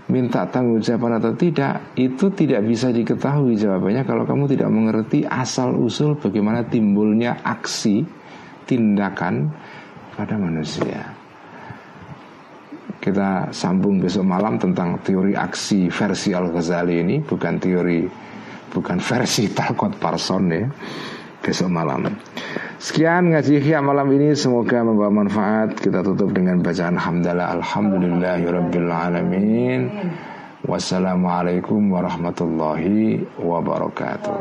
minta tanggung jawaban atau tidak itu tidak bisa diketahui jawabannya kalau kamu tidak mengerti asal usul bagaimana timbulnya aksi tindakan pada manusia. Kita sambung besok malam tentang teori aksi versi Al Ghazali ini bukan teori bukan versi Talcott Parson ya besok malam. Sekian ngaji Ihya malam ini semoga membawa manfaat. Kita tutup dengan bacaan hamdalah alhamdulillahirabbil alamin. Wassalamualaikum warahmatullahi wabarakatuh.